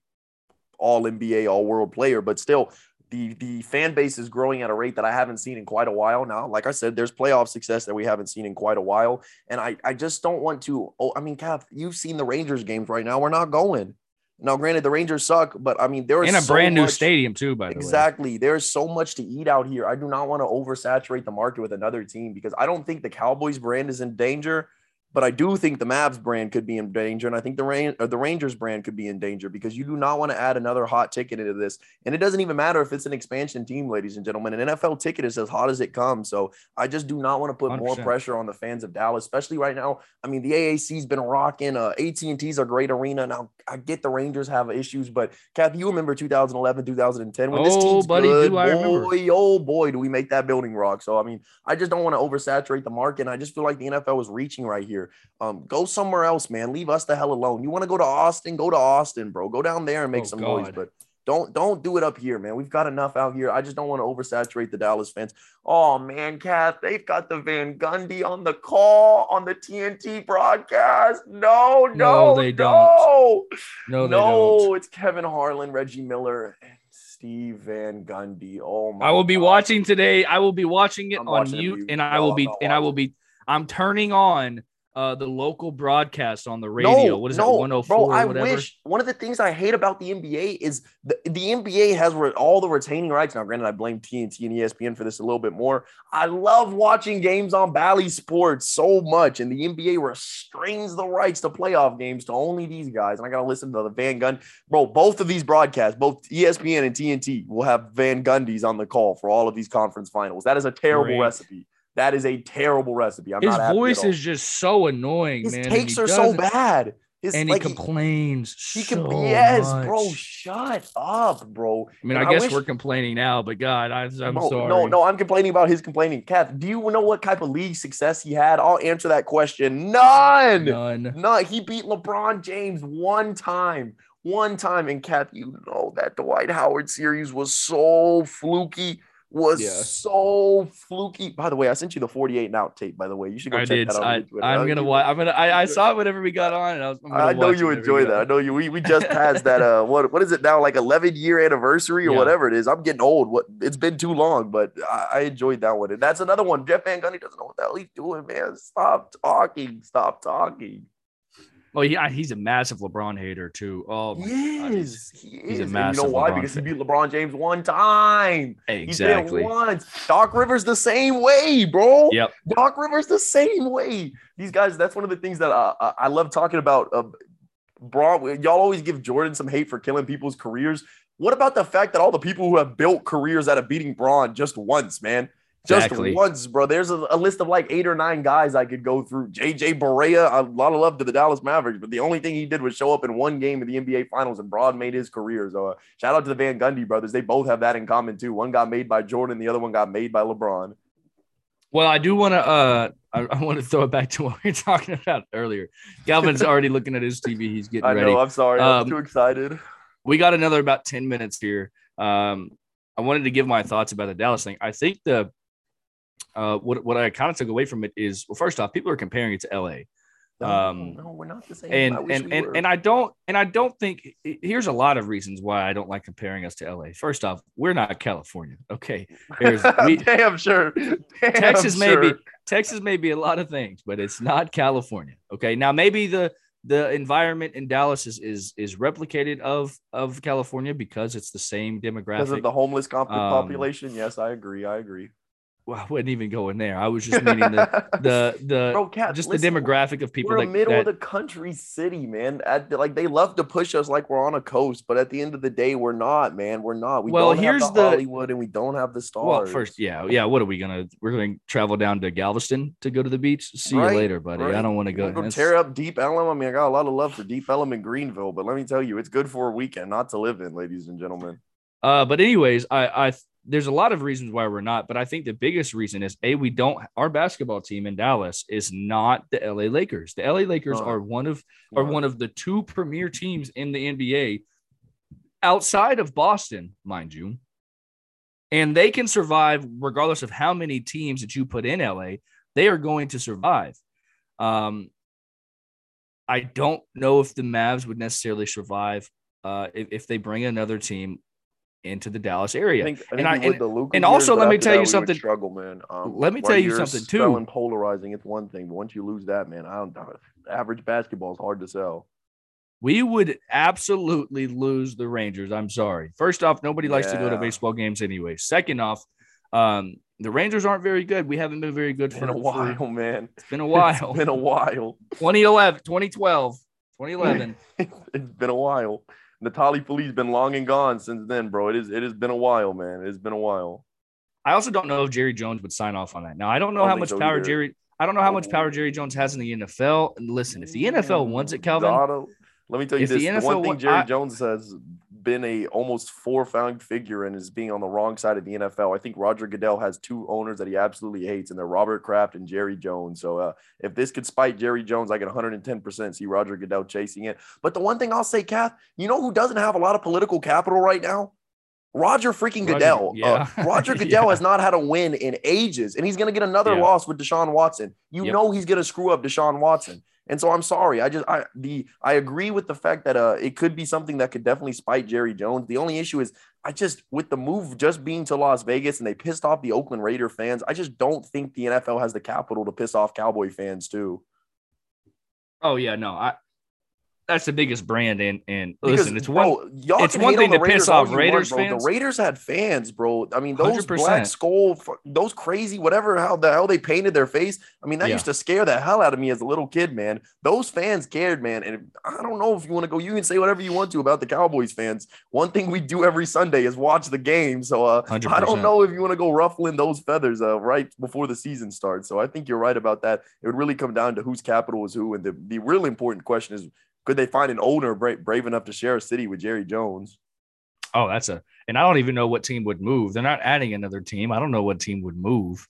Speaker 2: All NBA, All World player. But still, the the fan base is growing at a rate that I haven't seen in quite a while now. Like I said, there's playoff success that we haven't seen in quite a while, and I I just don't want to. Oh, I mean, Cap, you've seen the Rangers games right now. We're not going. Now, granted, the Rangers suck, but I mean, there is
Speaker 1: in a
Speaker 2: so
Speaker 1: brand new
Speaker 2: much-
Speaker 1: stadium too. By the way,
Speaker 2: Exactly. There's so much to eat out here. I do not want to oversaturate the market with another team because I don't think the Cowboys brand is in danger, but I do think the Mavs brand could be in danger, and I think the Rain the Rangers brand could be in danger because you do not want to add another hot ticket into this. And it doesn't even matter if it's an expansion team, ladies and gentlemen. An NFL ticket is as hot as it comes. So I just do not want to put more
Speaker 1: 100%.
Speaker 2: pressure on the fans of Dallas, especially right now. I mean, the AAC's been rocking. Uh, AT&T's a great arena. Now I get the Rangers have issues, but Kathy, you remember 2011, 2010 when this
Speaker 1: Oh,
Speaker 2: team's
Speaker 1: buddy,
Speaker 2: good,
Speaker 1: do I
Speaker 2: boy, oh boy, do we make that building rock. So I mean, I just don't want to oversaturate the market. And I just feel like the NFL is reaching right here. Um, go somewhere else, man. Leave us the hell alone. You want to go to Austin? Go to Austin, bro. Go down there and make
Speaker 1: Oh,
Speaker 2: some noise, but. Don't don't do it up here, man. We've got enough out here. I just don't want to oversaturate the Dallas fans. Oh man, Kath, they've got the Van Gundy on the call on the TNT broadcast. No, no,
Speaker 1: No, they
Speaker 2: no. Don't.
Speaker 1: No, they
Speaker 2: no,
Speaker 1: don't.
Speaker 2: it's Kevin Harlan, Reggie Miller, and Steve Van Gundy. Oh my!
Speaker 1: I will be
Speaker 2: God.
Speaker 1: watching today. I will be watching it
Speaker 2: I'm
Speaker 1: on
Speaker 2: watching
Speaker 1: mute, and I will be and I will be. I'm turning on uh the local broadcast on the radio.
Speaker 2: No,
Speaker 1: what is
Speaker 2: no,
Speaker 1: that? 104
Speaker 2: bro,
Speaker 1: or
Speaker 2: I wish one of the things I hate about the NBA is the, the NBA has re- all the retaining rights. Now, granted, I blame TNT and ESPN for this a little bit more. I love watching games on Bally Sports so much, and the NBA restrains the rights to playoff games to only these guys. And I got to listen to the Van Gun, bro. Both of these broadcasts, both ESPN and TNT, will have Van Gundy's on the call for all of these conference finals. That is a terrible
Speaker 1: Great.
Speaker 2: recipe. That is a terrible recipe. I'm
Speaker 1: His
Speaker 2: not
Speaker 1: voice is just so annoying,
Speaker 2: His
Speaker 1: man. and
Speaker 2: takes are so bad. His,
Speaker 1: and
Speaker 2: like,
Speaker 1: he complains.
Speaker 2: he can
Speaker 1: so
Speaker 2: yes, bro. Shut up, bro.
Speaker 1: I mean,
Speaker 2: And
Speaker 1: I guess
Speaker 2: wish-
Speaker 1: we're complaining now, but God, I, I'm
Speaker 2: no,
Speaker 1: sorry.
Speaker 2: No, no, I'm complaining about his complaining. Kath, do you know what type of league success he had? I'll answer that question. None.
Speaker 1: none.
Speaker 2: None. He beat LeBron James one time. One time. And Kath, you know that Dwight Howard series was so fluky. Was
Speaker 1: Yeah.
Speaker 2: so fluky. By the way, I sent you the 48 and out tape. By the way, you should go
Speaker 1: I
Speaker 2: check
Speaker 1: did.
Speaker 2: that out.
Speaker 1: I,
Speaker 2: on Twitter.
Speaker 1: I'm
Speaker 2: Uh,
Speaker 1: gonna watch. I'm gonna. I, I saw it whenever we got on, and I was.
Speaker 2: I know you
Speaker 1: it whenever we
Speaker 2: enjoy that. I know you. We, we just passed that. Uh, [LAUGHS] what what is it now? Like 11 year anniversary or
Speaker 1: Yeah.
Speaker 2: whatever it is. I'm getting old. What it's been too long, but I, I enjoyed that one. And that's another one. Jeff Van Gundy doesn't know what the hell he's doing, man. Stop talking. Stop talking.
Speaker 1: Well, yeah, he's a massive LeBron hater too. Oh,
Speaker 2: He
Speaker 1: God, he's-
Speaker 2: is.
Speaker 1: He's
Speaker 2: is.
Speaker 1: a
Speaker 2: And
Speaker 1: massive
Speaker 2: you know why?
Speaker 1: LeBron
Speaker 2: Because he beat LeBron James one time.
Speaker 1: exactly.
Speaker 2: He once. Doc Rivers the same way, bro.
Speaker 1: Yep.
Speaker 2: Doc Rivers the same way. These guys, that's one of the things that I, I, I love talking about. Uh, Bron, y'all always give Jordan some hate for killing people's careers. What about the fact that all the people who have built careers out of beating Bron just once, man? Just
Speaker 1: Exactly.
Speaker 2: once, bro. There's a, a list of like eight or nine guys I could go through. JJ Barea, a lot of love to the Dallas Mavericks, but the only thing he did was show up in one game in the NBA Finals, and broad made his career. So uh, shout out to the Van Gundy brothers. They both have that in common too. One got made by Jordan, the other one got made by LeBron.
Speaker 1: Well, I do want to. Uh, I, I want to throw it back to what we were [LAUGHS] talking about earlier. Galvin's [LAUGHS] already looking at his TV. He's getting
Speaker 2: I
Speaker 1: ready.
Speaker 2: know. I'm sorry. I'm
Speaker 1: Um,
Speaker 2: too excited.
Speaker 1: we got another about 10 minutes here. Um, I wanted to give my thoughts about the Dallas thing. I think the uh, what what I kind of took away from it is well, first off, people are comparing it to LA.
Speaker 2: No,
Speaker 1: um,
Speaker 2: no, we're not the same.
Speaker 1: And
Speaker 2: I
Speaker 1: and
Speaker 2: we
Speaker 1: and,
Speaker 2: were.
Speaker 1: and I don't and I don't think here's a lot of reasons why I don't like comparing us to LA. First off, we're not California. Okay. [LAUGHS] We,
Speaker 2: Damn sure. Damn
Speaker 1: Texas may be. Texas may be a lot of things, but it's not California. Okay. Now maybe the the environment in Dallas is is is replicated of of California because it's the same demographic.
Speaker 2: because of the homeless
Speaker 1: Um,
Speaker 2: population. Yes, I agree. I agree.
Speaker 1: Well, I wouldn't even go in there. I was just meaning the [LAUGHS] the the
Speaker 2: Bro, Kat,
Speaker 1: just
Speaker 2: listen,
Speaker 1: the demographic of people
Speaker 2: We're
Speaker 1: that,
Speaker 2: middle of the country city, man. At the- like they love to push us like we're on a coast, but at the end of the day, we're not, man. We're not. We
Speaker 1: Well,
Speaker 2: don't
Speaker 1: here's
Speaker 2: have the,
Speaker 1: the-
Speaker 2: Hollywood and we don't have the stars.
Speaker 1: well, first, yeah, yeah. What are we gonna? We're gonna travel down to Galveston to go to the beach. See
Speaker 2: Right,
Speaker 1: you later, buddy. I don't want to go.
Speaker 2: tear up Deep Ellum. I mean, I got a lot of love for Deep Ellum in Greenville, but let me tell you, it's good for a weekend, not to live in, ladies and gentlemen.
Speaker 1: Uh, but anyways, I, I there's a lot of reasons why we're not, but I think the biggest reason is a we don't our basketball team in Dallas is not the LA Lakers. The LA Lakers are one of are one of the two premier teams in the NBA outside of Boston, mind you. And they can survive regardless of how many teams that you put in LA, they are going to survive. Um, I don't know if the Mavs would necessarily survive uh, if, if they bring another team into the Dallas area.
Speaker 2: think, I
Speaker 1: And
Speaker 2: think
Speaker 1: I-
Speaker 2: we
Speaker 1: and- and also let me tell you something-
Speaker 2: Struggle, man. Um,
Speaker 1: Let me tell you something, too.
Speaker 2: Selling polarizing, it's one thing, but once you lose that, man, I don't. Average basketball is hard to sell.
Speaker 1: We would absolutely lose the Rangers. I'm sorry. First off, nobody likes to go to baseball games anyway. Second off, um, the Rangers aren't very good. We haven't been very good for
Speaker 2: a
Speaker 1: for-
Speaker 2: while, man.
Speaker 1: it's been a while. [LAUGHS]
Speaker 2: It's been a while.
Speaker 1: 2011, 2012, 2011. [LAUGHS]
Speaker 2: it's been a while. Neftali Feliz been long and gone since then, bro. It is. It has been a while, man. It has been a while.
Speaker 1: I also don't know if Jerry Jones would sign off on that. Now, I don't know
Speaker 2: Don't
Speaker 1: how much
Speaker 2: so
Speaker 1: power
Speaker 2: either.
Speaker 1: Jerry. I don't know how much mm-hmm. power Jerry Jones has in the NFL. And listen, if the NFL wants it, Calvin,
Speaker 2: let me tell you
Speaker 1: if the
Speaker 2: this: the, one thing Jerry
Speaker 1: I-
Speaker 2: Jones has been a almost four found figure and is being on the wrong side of the NFL. I think Roger Goodell has two owners that he absolutely hates, and they're Robert Kraft and Jerry Jones. So uh, if this could spite Jerry Jones, I can 110 percent see Roger Goodell chasing it. But the one thing I'll say, Kath, you know who doesn't have a lot of political capital right now? Roger freaking
Speaker 1: Roger-
Speaker 2: Goodell.
Speaker 1: yeah.
Speaker 2: Uh, [LAUGHS] Roger Goodell
Speaker 1: Yeah.
Speaker 2: has not had a win in ages, and he's going to get another
Speaker 1: Yeah.
Speaker 2: loss with Deshaun Watson. You
Speaker 1: Yep.
Speaker 2: know he's going to screw up Deshaun Watson. And so I'm sorry. I just I the I agree with the fact that uh it could be something that could definitely spite Jerry Jones. The only issue is I just with the move just being to Las Vegas and they pissed off the Oakland Raider fans. I just don't think the NFL has the capital to piss off Cowboy fans too.
Speaker 1: oh yeah, no, I. That's the biggest brand, and and
Speaker 2: Because,
Speaker 1: listen, it's one.
Speaker 2: bro, y'all
Speaker 1: it's one thing to piss
Speaker 2: Raiders all
Speaker 1: off Raiders
Speaker 2: want,
Speaker 1: fans.
Speaker 2: The Raiders had fans, bro. I mean, those
Speaker 1: 100%.
Speaker 2: black skull, those crazy, whatever how the hell they painted their face. I mean, that
Speaker 1: Yeah.
Speaker 2: used to scare the hell out of me as a little kid, man. Those fans cared, man. And I don't know if you want to go, you can say whatever you want to about the Cowboys fans. One thing we do every Sunday is watch the game. So uh, I
Speaker 1: 100%.
Speaker 2: don't know if you want to go ruffling those feathers uh, right before the season starts. So I think you're right about that. It would really come down to whose capital is who. And the, the really important question is could they find an owner brave, brave enough to share a city with Jerry Jones?
Speaker 1: Oh, that's a. And I don't even know what team would move. They're not adding another team. I don't know what team would move.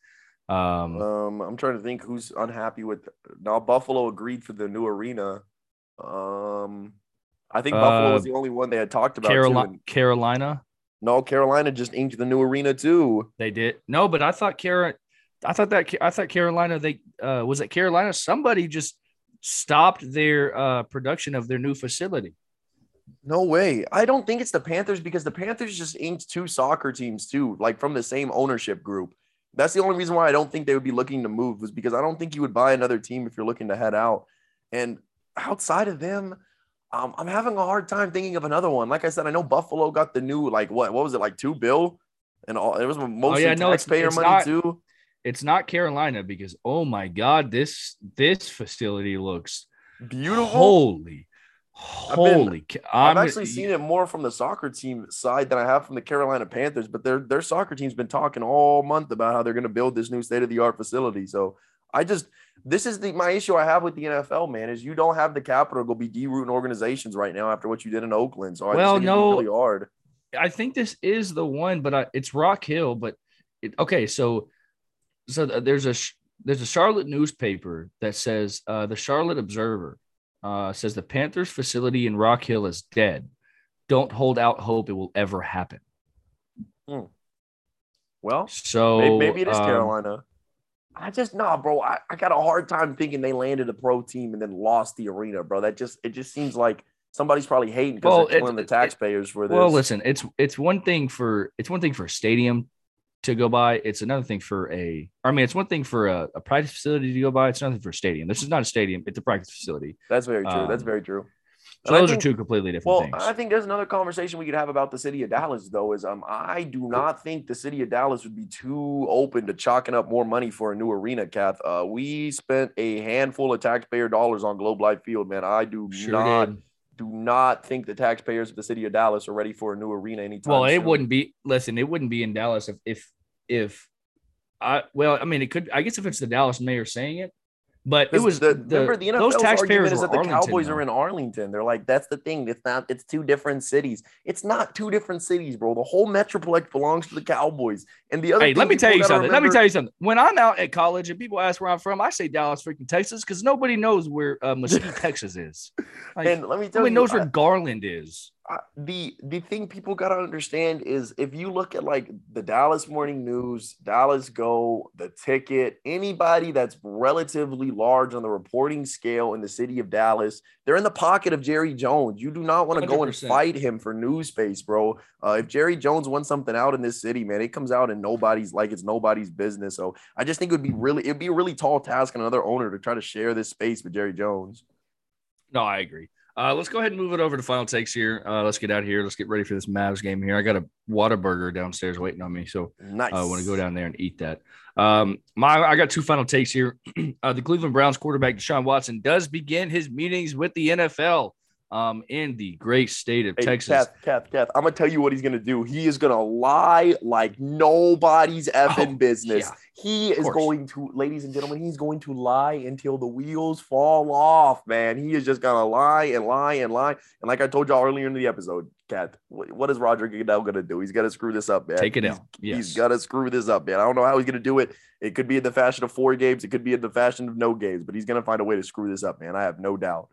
Speaker 1: Um,
Speaker 2: Um, I'm trying to think who's unhappy with. Now Buffalo agreed for the new arena. Um, I think Buffalo
Speaker 1: Uh,
Speaker 2: was the only one they had talked about.
Speaker 1: Carolina,
Speaker 2: and-
Speaker 1: Carolina.
Speaker 2: No, Carolina just inked the new arena too.
Speaker 1: They did. No, but I thought Carolina. I thought that I thought Carolina. They uh, was it Carolina. Somebody just stopped their uh, production of their new facility.
Speaker 2: No way. I don't think it's the Panthers because the Panthers just inked two soccer teams too, like from the same ownership group. That's the only reason why I don't think they would be looking to move was because I don't think you would buy another team if you're looking to head out. And outside of them, um, I'm having a hard time thinking of another one. Like I said, I know Buffalo got the new like what what was it like two bill, and all it was mostly oh, yeah, no, taxpayer it's, it's money not, too.
Speaker 1: It's not Carolina because oh my god, this this facility looks
Speaker 2: beautiful.
Speaker 1: Holy Holy!
Speaker 2: I've, I've actually seen it more from the soccer team side than I have from the Carolina Panthers. But their their soccer team's been talking all month about how they're going to build this new state of the art facility. So I just this is the my issue I have with the NFL, man, is you don't have the capital to go be derooting organizations right now after what you did in Oakland. So I well, no, really hard.
Speaker 1: I think this is the one, but I, it's Rock Hill. But it, okay, so so there's a there's a Charlotte newspaper that says uh, the Charlotte Observer uh, says the Panthers facility in Rock Hill is dead. Don't hold out hope it will ever happen.
Speaker 2: Hmm. Well,
Speaker 1: so
Speaker 2: maybe, maybe it is um, Carolina. I just nah, bro. I, I got a hard time thinking they landed a pro team and then lost the arena, bro. That just it just seems like somebody's probably hating because well, they're killing the taxpayers for this.
Speaker 1: Well, listen, it's it's one thing for it's one thing for a stadium to go by. It's another thing for a, I mean, it's one thing for a, a practice facility to go by. It's nothing for a stadium. This is not a stadium. It's a practice facility.
Speaker 2: That's very true. Um, That's very true.
Speaker 1: So those think, are two completely different well, things.
Speaker 2: I think there's another conversation we could have about the city of Dallas, though. Is um, I do not think the city of Dallas would be too open to chalking up more money for a new arena. Kath, uh, we spent a handful of taxpayer dollars on Globe Life Field, man. I do sure not. Did do not think the taxpayers of the city of Dallas are ready for a new arena anytime.
Speaker 1: Well, it soon. wouldn't be. Listen, it wouldn't be in Dallas if if if I well, I mean, it could. I guess if it's the Dallas mayor saying it, but it was the, the remember the NFL's those taxpayers
Speaker 2: is that the Arlington, Cowboys though. are in Arlington. They're like that's the thing. It's not. It's two different cities. It's not two different cities, bro. The whole metroplex belongs to the Cowboys. And the other.
Speaker 1: Hey, let me tell you something. Remember, let me tell you something. When I'm out at college and people ask where I'm from, I say Dallas, freaking Texas, because nobody knows where uh, Mesquite, [LAUGHS] Texas is. Like, and let me tell nobody you, knows where I, Garland is
Speaker 2: the the thing people got to understand is if you look at like the Dallas Morning News, Dallas Go, the ticket, anybody that's relatively large on the reporting scale in the city of Dallas, they're in the pocket of Jerry Jones. You do not want to go and fight him for news space, bro. Uh, if Jerry Jones wants something out in this city, man, it comes out and nobody's like it's nobody's business. So I just think it would be really it'd be a really tall task on another owner to try to share this space with Jerry Jones.
Speaker 1: No, I agree. Uh, let's go ahead and move it over to final takes here. Uh, let's get out of here. Let's get ready for this Mavs game here. I got a Whataburger downstairs waiting on me, so nice. I want to go down there and eat that. Um, my I got two final takes here. [CLEARS THROAT] uh, the Cleveland Browns quarterback Deshaun Watson does begin his meetings with the NFL um, in the great state of hey, Texas.
Speaker 2: Kath, Kath, Kath, I'm gonna tell you what he's gonna do. He is gonna lie like nobody's effing oh, business. Yeah, he is going to, ladies and gentlemen, he's going to lie until the wheels fall off, man. He is just gonna lie and lie and lie. And like I told y'all earlier in the episode, Kath, what is Roger Goodell gonna do? He's gonna screw this up, man.
Speaker 1: Take it
Speaker 2: he's,
Speaker 1: out. Yes.
Speaker 2: He's gonna screw this up, man. I don't know how he's gonna do it. It could be in the fashion of four games, it could be in the fashion of no games, but he's gonna find a way to screw this up, man. I have no doubt.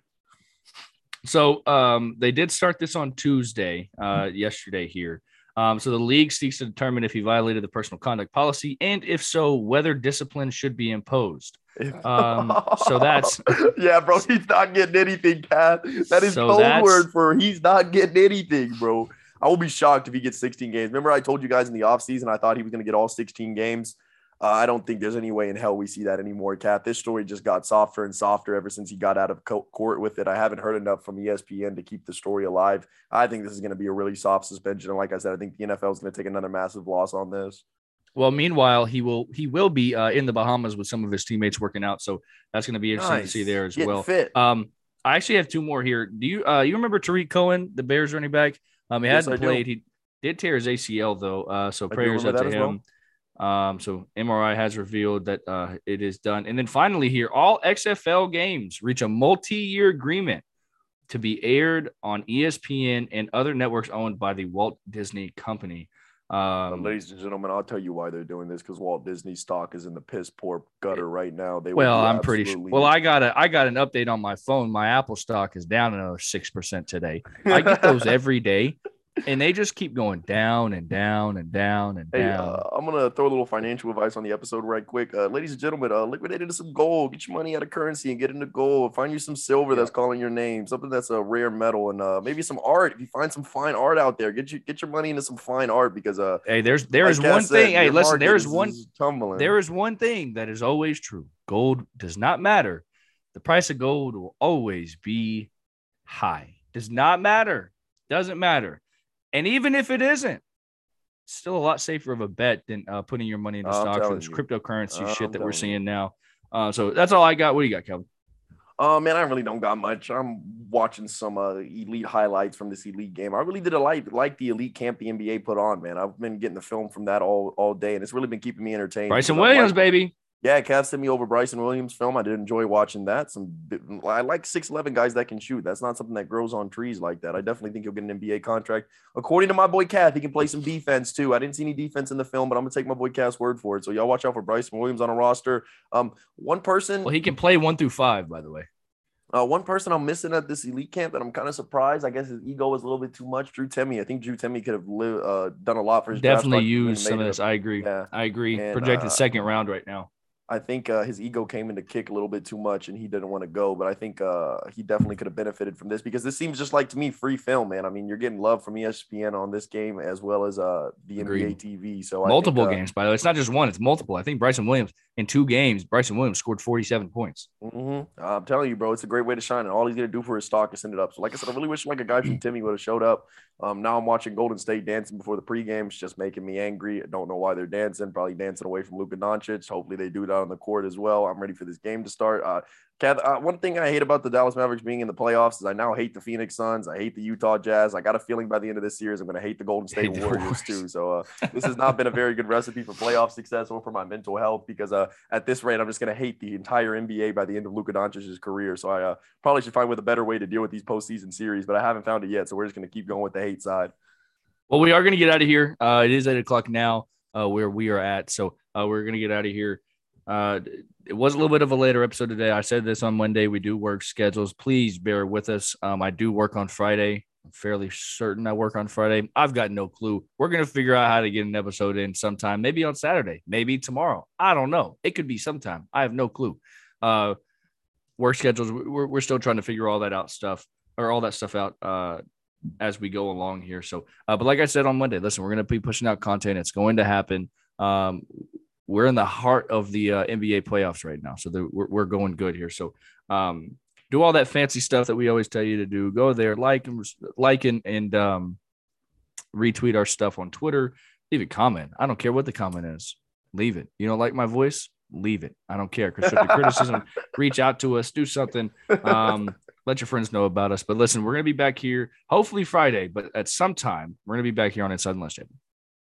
Speaker 1: So um, they did start this on Tuesday, uh, yesterday here. Um, so the league seeks to determine if he violated the personal conduct policy, and if so, whether discipline should be imposed. Um, so that's [LAUGHS]
Speaker 2: yeah, bro. He's not getting anything, Kath. That is so code word for he's not getting anything, bro. I will be shocked if he gets 16 games. Remember, I told you guys in the offseason I thought he was going to get all 16 games. Uh, I don't think there's any way in hell we see that anymore, Cat. This story just got softer and softer ever since he got out of court with it. I haven't heard enough from ESPN to keep the story alive. I think this is going to be a really soft suspension. And like I said, I think the NFL is going to take another massive loss on this.
Speaker 1: Well, meanwhile, he will he will be uh, in the Bahamas with some of his teammates working out, so that's going to be interesting nice. to see there as Getting well. Fit. Um, I actually have two more here. Do you uh, you remember Tarik Cohen, the Bears running back? Um, he yes, hadn't played. He did tear his ACL though, uh, so I prayers up to him. Well. Um, so MRI has revealed that uh, it is done. And then finally, here, all XFL games reach a multi-year agreement to be aired on ESPN and other networks owned by the Walt Disney Company. Um,
Speaker 2: ladies and gentlemen, I'll tell you why they're doing this because Walt Disney stock is in the piss poor gutter right now.
Speaker 1: They well, I'm pretty sure. Well, I got a I got an update on my phone. My Apple stock is down another six percent today. I get those [LAUGHS] every day and they just keep going down and down and down and
Speaker 2: Hey,
Speaker 1: down.
Speaker 2: uh, I'm gonna throw a little financial advice on the episode right quick. Uh, ladies and gentlemen, uh, liquidate into some gold. Get your money out of currency and get into gold. Find you some silver that's calling your name, something that's a rare metal, and uh, maybe some art. If you find some fine art out there, get you get your money into some fine art because uh,
Speaker 1: hey, there's there
Speaker 2: like
Speaker 1: is one
Speaker 2: said,
Speaker 1: thing. Hey, listen, there is- one
Speaker 2: tumbling.
Speaker 1: there is one thing that is always true. Gold does not matter. The price of gold will always be high. Does not matter. Doesn't matter. And even if it isn't, still a lot safer of a bet than uh, putting your money into
Speaker 2: I'm
Speaker 1: stocks or this
Speaker 2: you.
Speaker 1: cryptocurrency
Speaker 2: I'm
Speaker 1: shit that we're
Speaker 2: telling you.
Speaker 1: seeing now. Uh, so that's all I got. What do you got, Kelvin?
Speaker 2: Oh man, I really don't got much. I'm watching some uh, elite highlights from this elite game. I really did a like like the elite camp the NBA put on, man. I've been getting the film from that all all day, and it's really been keeping me entertained.
Speaker 1: Bryson Williams,
Speaker 2: like-
Speaker 1: baby.
Speaker 2: Yeah, Cav sent me over Bryson Williams film. I did enjoy watching that. Some I like six eleven guys that can shoot. That's not something that grows on trees like that. I definitely think he'll get an NBA contract. According to my boy Cath, he can play some defense too. I didn't see any defense in the film, but I'm gonna take my boy Cath's word for it. So y'all watch out for Bryson Williams on a roster. Um, one person,
Speaker 1: Well, he can play one through five, by the way.
Speaker 2: uh, one person I'm missing at this elite camp that I'm kind of surprised. I guess his ego was a little bit too much. Drew Timme. I think Drew Timme could have li- uh, done a lot for his
Speaker 1: Definitely
Speaker 2: stock and
Speaker 1: use some of this. I agree.
Speaker 2: Yeah.
Speaker 1: I agree.
Speaker 2: And,
Speaker 1: Projected
Speaker 2: uh,
Speaker 1: second round right now.
Speaker 2: I think uh, his ego came into kick a little bit too much, and he didn't want to go. But I think uh, he definitely could have benefited from this because this seems just like to me free film, man. I mean, you're getting love from ESPN on this game as well as uh, the
Speaker 1: Agreed.
Speaker 2: NBA TV. So I
Speaker 1: Multiple
Speaker 2: think, uh,
Speaker 1: games, by the way. It's not just one, it's multiple. I think Bryson Williams in two games, Bryson Williams scored 47 points.
Speaker 2: mhm. I'm telling you, bro, it's a great way to shine, and all he's gonna do for his stock is send it up. So, like I said, I really wish like a guy from Timme would have showed up. Um, now I'm watching Golden State dancing before the pregame. It's just making me angry. I don't know why they're dancing. Probably dancing away from Luka Doncic. Hopefully they do that on the court as well. I'm ready for this game to start. Uh, Kath, uh, one thing I hate about the Dallas Mavericks being in the playoffs is I now hate the Phoenix Suns. I hate the Utah Jazz. I got a feeling by the end of this series I'm going to hate the Golden State Warriors
Speaker 1: Warriors.
Speaker 2: too. So uh, this has not been a very good recipe for playoff success or for my mental health because uh, at this rate I'm just going to hate the entire NBA by the end of Luka Doncic's career. So I uh, probably should find with a better way to deal with these postseason series, but I haven't found it yet. So we're just going to keep going with the hate side.
Speaker 1: Well, we are going to get out of here. Uh, it is eight o'clock now uh, where we are at. So uh, we're going to get out of here. Uh, it was a little bit of a later episode today. I said this on Monday. We do work schedules. Please bear with us. Um, I do work on Friday. I'm fairly certain I work on Friday. I've got no clue. We're going to figure out how to get an episode in sometime, maybe on Saturday, maybe tomorrow. I don't know. It could be sometime. I have no clue. Uh, work schedules. We're, we're still trying to figure all that out stuff or all that stuff out uh, as we go along here. So, uh, but like I said on Monday, listen, we're going to be pushing out content. It's going to happen. Um, we're in the heart of the uh, NBA playoffs right now, so the, we're, we're going good here. So, um, do all that fancy stuff that we always tell you to do. Go there, like and like and, and um, retweet our stuff on Twitter. Leave a comment. I don't care what the comment is. Leave it. You don't like my voice? Leave it. I don't care. Constructive criticism. [LAUGHS] Reach out to us. Do something. Um, let your friends know about us. But listen, we're gonna be back here hopefully Friday, but at some time we're gonna be back here on Inside the Lunch Table.